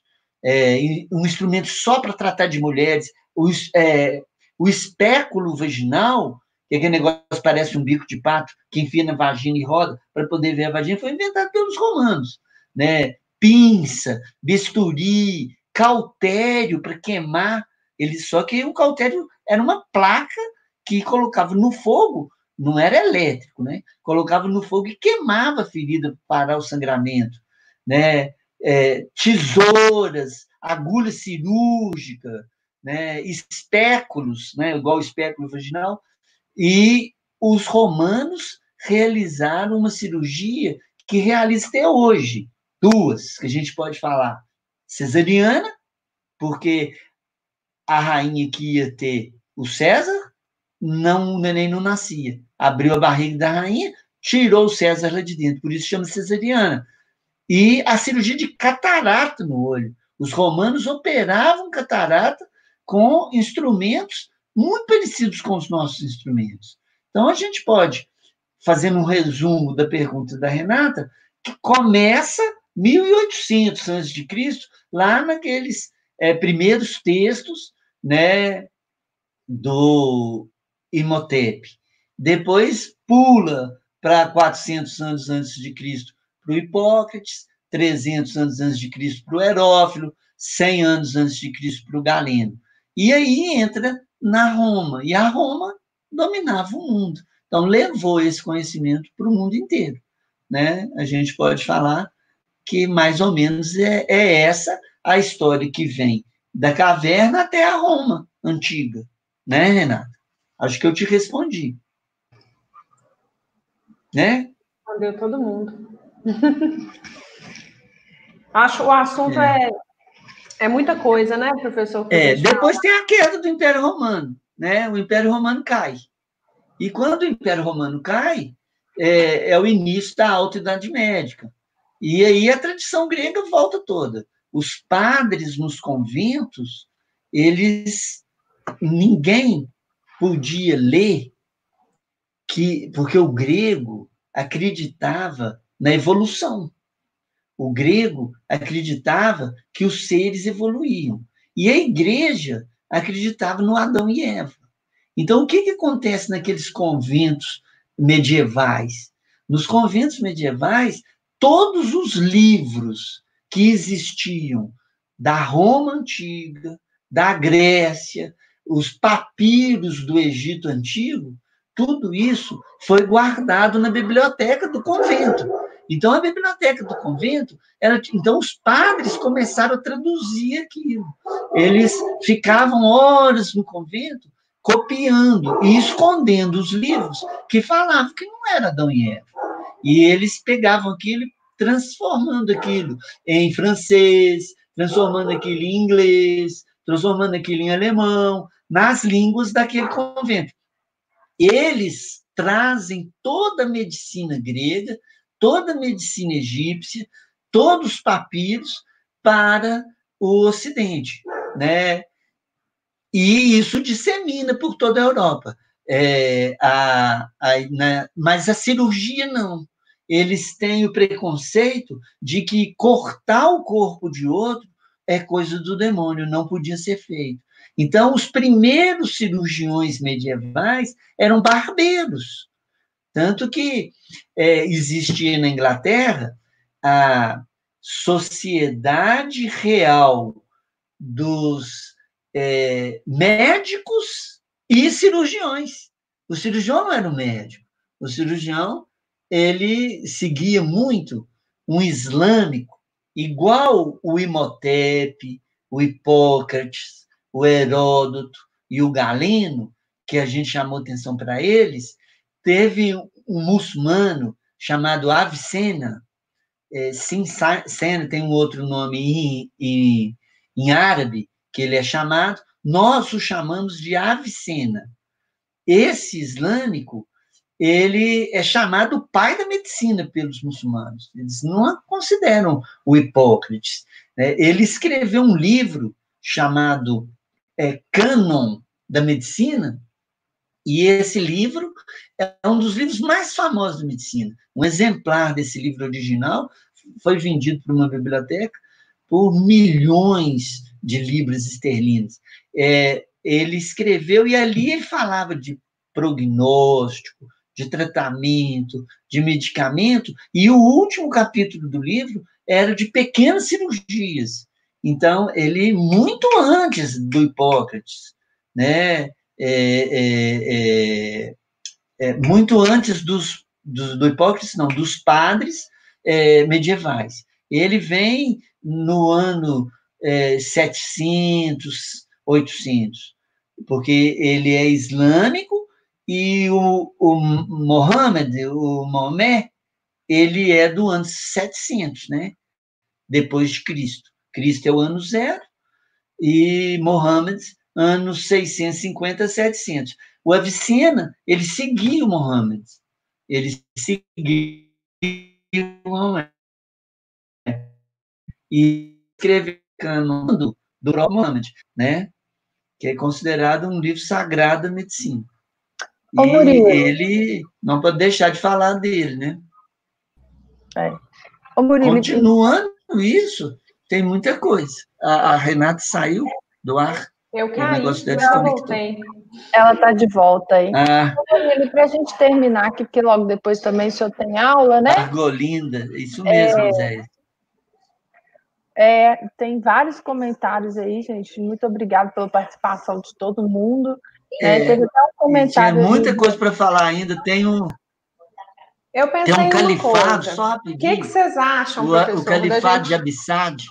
É, um instrumento só para tratar de mulheres, o, é, o espéculo vaginal, que é aquele negócio parece um bico de pato, que enfia na vagina e roda para poder ver a vagina, foi inventado pelos romanos. Né? pinça, bisturi, cautério para queimar. Ele só que o cautério era uma placa que colocava no fogo, não era elétrico, né? Colocava no fogo e queimava a ferida para o sangramento, né? É, tesouras, agulha cirúrgica, né? Espéculos, né? Igual o espéculo vaginal. E os romanos realizaram uma cirurgia que realiza até hoje, duas que a gente pode falar. Cesariana, porque a rainha que ia ter o César, não, o neném não nascia. Abriu a barriga da rainha, tirou o César lá de dentro, por isso chama cesariana. E a cirurgia de catarata no olho. Os romanos operavam catarata com instrumentos muito parecidos com os nossos instrumentos. Então, a gente pode, fazendo um resumo da pergunta da Renata, que começa 1800 a.C., lá naqueles é, primeiros textos né, do Imhotep. Depois pula para 400 anos antes de Cristo para o Hipócrates, 300 anos antes de Cristo para o Herófilo, 100 anos antes de Cristo para o Galeno. E aí entra na Roma, e a Roma dominava o mundo. Então levou esse conhecimento para o mundo inteiro, né? A gente pode falar que mais ou menos é, é essa a história que vem da caverna até a Roma antiga, né, Renata? Acho que eu te respondi. Né? Respondeu todo mundo. Acho o assunto é. é. é, muita coisa, né, professor? É, depois tem a queda do Império Romano, né? O Império Romano cai. E quando o Império Romano cai, é, é o início da Alta Idade Médica. E aí a tradição grega volta toda. os padres nos conventos, eles ninguém podia ler que porque o grego acreditava na evolução. O grego acreditava que os seres evoluíam. E a igreja acreditava no Adão e Eva. Então, o que, que acontece naqueles conventos medievais? Nos conventos medievais, todos os livros que existiam da Roma antiga, da Grécia, os papiros do Egito antigo, tudo isso foi guardado na biblioteca do convento. Então, a biblioteca do convento, era, então os padres começaram a traduzir aquilo. Eles ficavam horas no convento copiando e escondendo os livros que falavam que não era Adão e Eva. E eles pegavam aquilo transformando aquilo em francês, transformando aquilo em inglês, transformando aquilo em alemão, nas línguas daquele convento. Eles trazem toda a medicina grega, toda a medicina egípcia, todos os papiros para o Ocidente, né? E isso dissemina por toda a Europa. É, a, a, né? Mas a cirurgia não. Eles têm o preconceito de que cortar o corpo de outro é coisa do demônio, não podia ser feito. Então, os primeiros cirurgiões medievais eram barbeiros. Tanto que é, existia na Inglaterra a Sociedade Real dos é, Médicos e Cirurgiões. O cirurgião não era um médico. O cirurgião ele seguia muito um islâmico igual o Imhotep, o Hipócrates, o Heródoto e o Galeno, que a gente chamou atenção para eles, teve um muçulmano chamado Avicena, é, Sena tem um outro nome em, em, em árabe, que ele é chamado, nós o chamamos de Avicena. Esse islâmico, ele é chamado pai da medicina pelos muçulmanos. Eles não consideram o Hipócrates. Né? Ele escreveu um livro chamado é, Cânon da Medicina, e esse livro é um dos livros mais famosos da medicina. Um exemplar desse livro original foi vendido para uma biblioteca por milhões de libras esterlinas. É, ele escreveu e ali ele falava de prognóstico, de tratamento, de medicamento, e o último capítulo do livro era de pequenas cirurgias. Então, ele, muito antes do Hipócrates, né, é, é, é, é muito antes dos, do, do Hipócrates, não, dos padres é, medievais. Ele vem no ano 700, é, 800, porque ele é islâmico e o, o Mohammed, o Maomé, ele é do ano 700, né? Depois de Cristo. Cristo é o ano zero e Mohammed, anos 650, 700. O Avicena, ele seguia o Mohammed. Ele seguia o Mohammed. E escreveu do Mohammed, né? que é considerado um livro sagrado da medicina. Ô, e Murilo. ele não pode deixar de falar dele, né? É. Ô, Murilo, Continuando isso, tem muita coisa. A, a Renata saiu do ar. Eu caí, ela voltei. Ela está de volta aí. Ah. Para a gente terminar aqui, porque logo depois também o senhor tem aula, né? Argolinda, isso mesmo, é... Zé. É, tem vários comentários aí, gente. Muito obrigada pela participação de todo mundo. É, é, teve até um comentário. Tem muita coisa para falar ainda. Tem um. Eu pensei tem um califado, só O que, que vocês acham, o, professor? O califado gente... de Abissade.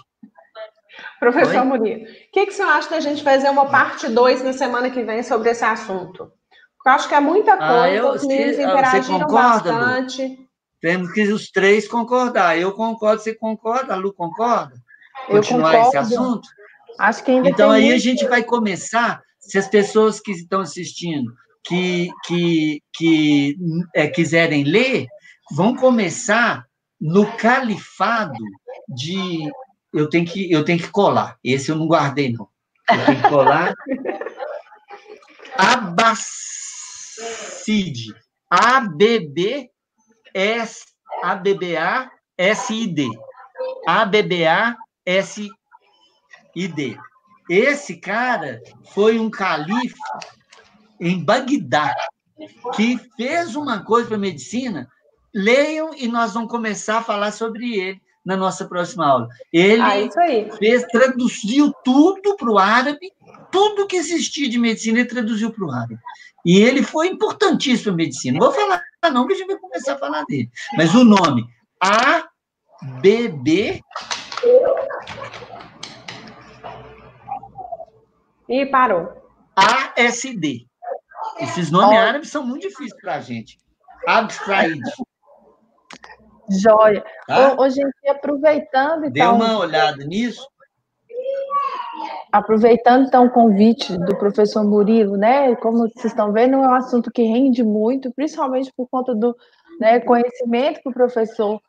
Professor Oi? Murilo, o que, que você acha da gente fazer uma parte 2 na semana que vem sobre esse assunto? Eu acho que é muita ah, coisa, ah, eu, os meninos interagiram concorda, bastante. Lu? Temos que os três concordar. Eu concordo, você concorda, a Lu concorda? Continuar eu concordo. esse assunto? Acho que ainda Então aí a gente vai começar, se as pessoas que estão assistindo que, que, que é, quiserem ler, vão começar no califado de eu tenho que, eu tenho que colar. Esse eu não guardei, não. Eu tenho que colar. Abacide. A-B-B-S, A-B-B-A-S-I-D. A-B-B-A-S-I-D. Esse cara foi um califa em Bagdá que fez uma coisa para a medicina. Leiam e nós vamos começar a falar sobre ele na nossa próxima aula. Ele ah, fez, traduziu tudo para o árabe, tudo que existia de medicina ele traduziu para o árabe. E ele foi importantíssimo para a medicina. Não vou falar não, que a gente vai começar a falar dele. Mas o nome, A-B-B... E parou. A-S-D. Esses nomes oh. árabes são muito difíceis para a gente. Abstraid. Joia. Tá? Ô, gente, aproveitando então. Dê uma olhada nisso. Aproveitando então o convite do professor Murilo, né? Como vocês estão vendo, é um assunto que rende muito, principalmente por conta do né, conhecimento que o professor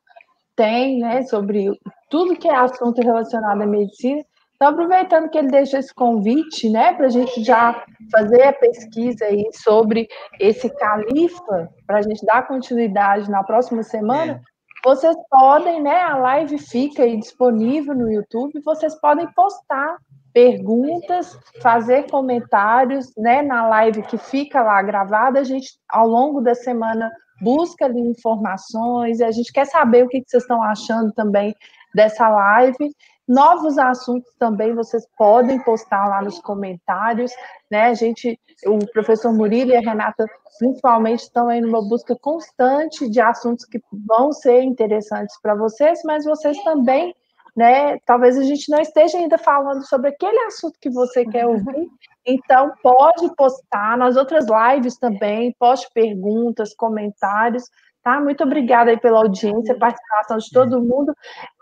tem, né, sobre tudo que é assunto relacionado à medicina. Então, aproveitando que ele deixa esse convite, né, para a gente já fazer a pesquisa aí sobre esse califa, para a gente dar continuidade na próxima semana, é. Vocês podem, né, a live fica aí disponível no YouTube, vocês podem postar perguntas, fazer comentários, né, na live que fica lá gravada, a gente, ao longo da semana, busca ali informações, a gente quer saber o que vocês estão achando também dessa live, Novos assuntos também vocês podem postar lá nos comentários, né? A gente, o professor Murilo e a Renata, principalmente, estão aí numa busca constante de assuntos que vão ser interessantes para vocês, mas vocês também, né? Talvez a gente não esteja ainda falando sobre aquele assunto que você quer ouvir, então pode postar nas outras lives também, poste perguntas, comentários. Tá? Muito obrigada aí pela audiência, participação de todo mundo.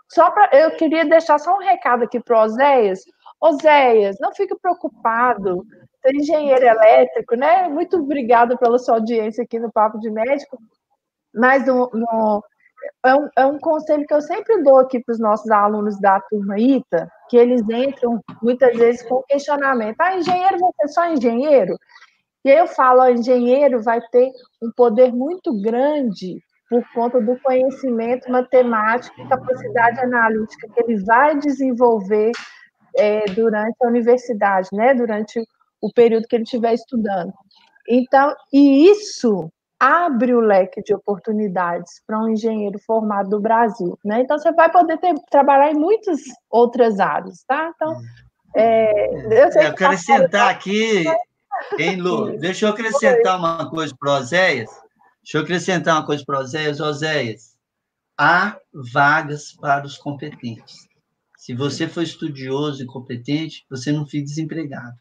Só para eu queria deixar só um recado aqui para o Oséias. Oséias, não fique preocupado. É engenheiro elétrico, né? Muito obrigada pela sua audiência aqui no Papo de Médico. Mas no, no, é, um, é um conselho que eu sempre dou aqui para os nossos alunos da turma ITA, que eles entram muitas vezes com questionamento. Ah, engenheiro, você é só engenheiro? E aí eu falo, ó, engenheiro vai ter um poder muito grande por conta do conhecimento matemático e capacidade analítica que ele vai desenvolver é, durante a universidade, né? Durante o período que ele estiver estudando. Então, e isso abre o leque de oportunidades para um engenheiro formado do Brasil, né? Então você vai poder ter, trabalhar em muitas outras áreas, tá? Então, é, eu, eu quero acrescentar aqui, hein, Lu? Deixa eu acrescentar uma coisa para o Oséias Deixa eu acrescentar uma coisa para Oséias. Oséias, há vagas para os competentes. Se você for estudioso e competente, você não fica desempregado.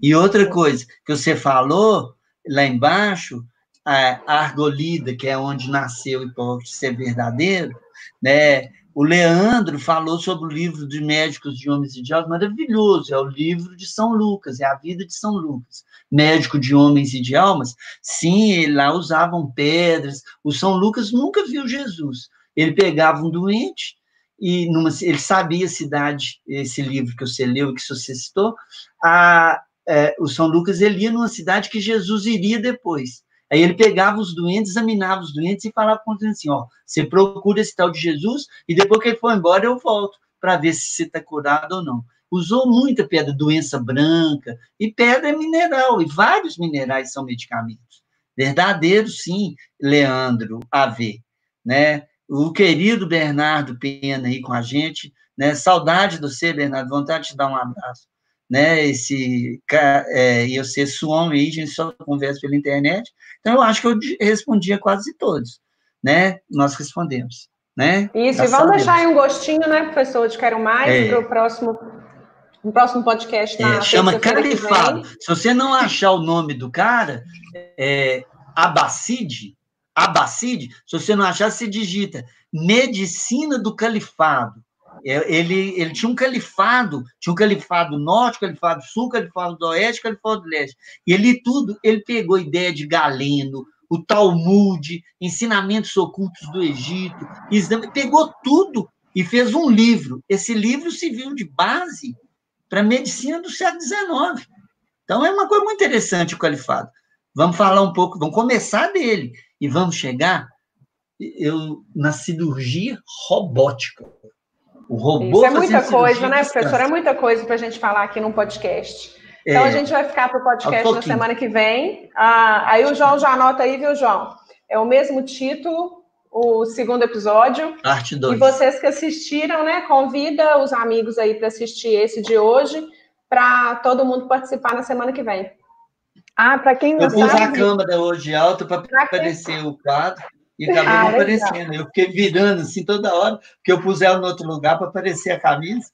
E outra coisa que você falou lá embaixo, a Argolida, que é onde nasceu Hipócrates ser verdadeiro, né? O Leandro falou sobre o livro de médicos de homens e de almas, maravilhoso, é o livro de São Lucas, é a vida de São Lucas, médico de homens e de almas. Sim, lá usavam pedras. O São Lucas nunca viu Jesus. Ele pegava um doente e numa, ele sabia a cidade, esse livro que você leu que você citou, a, é, o São Lucas ele ia numa cidade que Jesus iria depois. Aí ele pegava os doentes, examinava os doentes e falava com eles assim: ó, você procura esse tal de Jesus e depois que ele for embora eu volto para ver se você está curado ou não. Usou muita pedra, doença branca, e pedra é mineral, e vários minerais são medicamentos. Verdadeiro, sim, Leandro AV, né? O querido Bernardo Pena aí com a gente, né? Saudade do você, Bernardo, vontade de te dar um abraço né, esse, é, eu ser Swan aí, a gente só conversa pela internet, então eu acho que eu respondi a quase todos, né, nós respondemos, né. Isso, e vamos deixar aí um gostinho, né, professor, de Quero Mais, é. para o próximo, no próximo podcast na é, Chama Califado, se você não achar o nome do cara, é, Abacide, Abacide, se você não achar, você digita Medicina do Califado, é, ele, ele tinha um califado, tinha um califado norte, califado sul, califado do oeste, califado do leste. E ele tudo, ele pegou ideia de Galeno, o Talmud, ensinamentos ocultos do Egito, pegou tudo e fez um livro. Esse livro serviu de base para a medicina do século XIX. Então, é uma coisa muito interessante o califado. Vamos falar um pouco, vamos começar dele e vamos chegar eu, na cirurgia robótica. O robô Isso é muita coisa, né, professor? É muita coisa para a gente falar aqui no podcast. Então, é, a gente vai ficar para o podcast na semana que vem. Ah, aí o João já anota aí, viu, João? É o mesmo título, o segundo episódio. Parte 2. E vocês que assistiram, né, convida os amigos aí para assistir esse de hoje, para todo mundo participar na semana que vem. Ah, para quem não Eu pus a câmera hoje alta para aparecer quem... o quadro e acabou ah, aparecendo. Eu fiquei virando assim toda hora, porque eu pus ela no outro lugar para aparecer a camisa.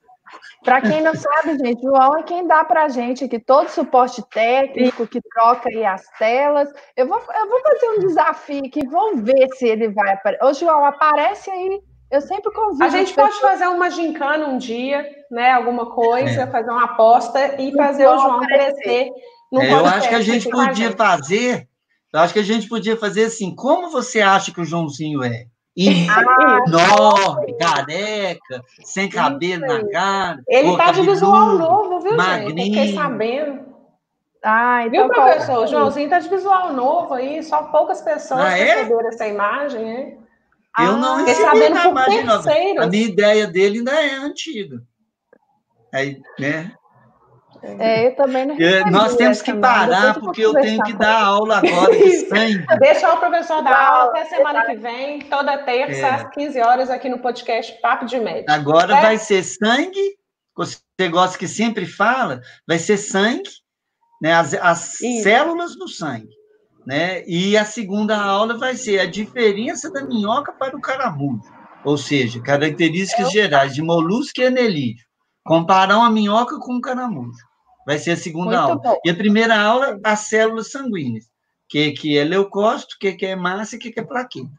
Para quem não sabe, gente, o João é quem dá para a gente aqui todo o suporte técnico, que troca aí as telas. Eu vou, eu vou fazer um desafio aqui, vamos ver se ele vai aparecer. Ô, João, aparece aí. Eu sempre convido. A gente pode fazer uma gincana um dia, né? Alguma coisa, é. fazer uma aposta e fazer o João aparecer. É, eu acho que a gente podia fazer. Eu acho que a gente podia fazer assim. Como você acha que o Joãozinho é? enorme, careca, sem cabelo na cara. Ele tá de visual novo, viu, magrinho. gente? Fiquei sabendo. Ah, então Viu, professor? O Joãozinho tá de visual novo aí, só poucas pessoas ah, é? receberam essa imagem, hein? Eu ah, não recebi sabendo a imagem nova. A minha ideia dele ainda é antiga. Aí, né? É, eu também não Nós temos que parar, porque eu tenho que dar aula agora de sangue. Deixa o professor dar aula até semana que vem, toda terça, é. às 15 horas, aqui no podcast Papo de Médico. Agora vai ser sangue, você gosta que sempre fala, vai ser sangue, né, as, as células do sangue. Né? E a segunda aula vai ser a diferença da minhoca para o caramujo, ou seja, características é gerais de molusco e anelídeo. Comparar uma minhoca com um caramujo. Vai ser a segunda Muito aula. Bom. E a primeira aula, as células sanguíneas. O que, que é leucócito, o que, que é massa e o que, que é plaqueta.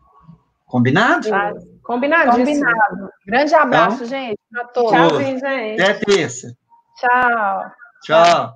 Combinado? Ah, combinado. Combinado. Grande abraço, então, gente. Tchau, gente. Até terça. Tchau. Tchau.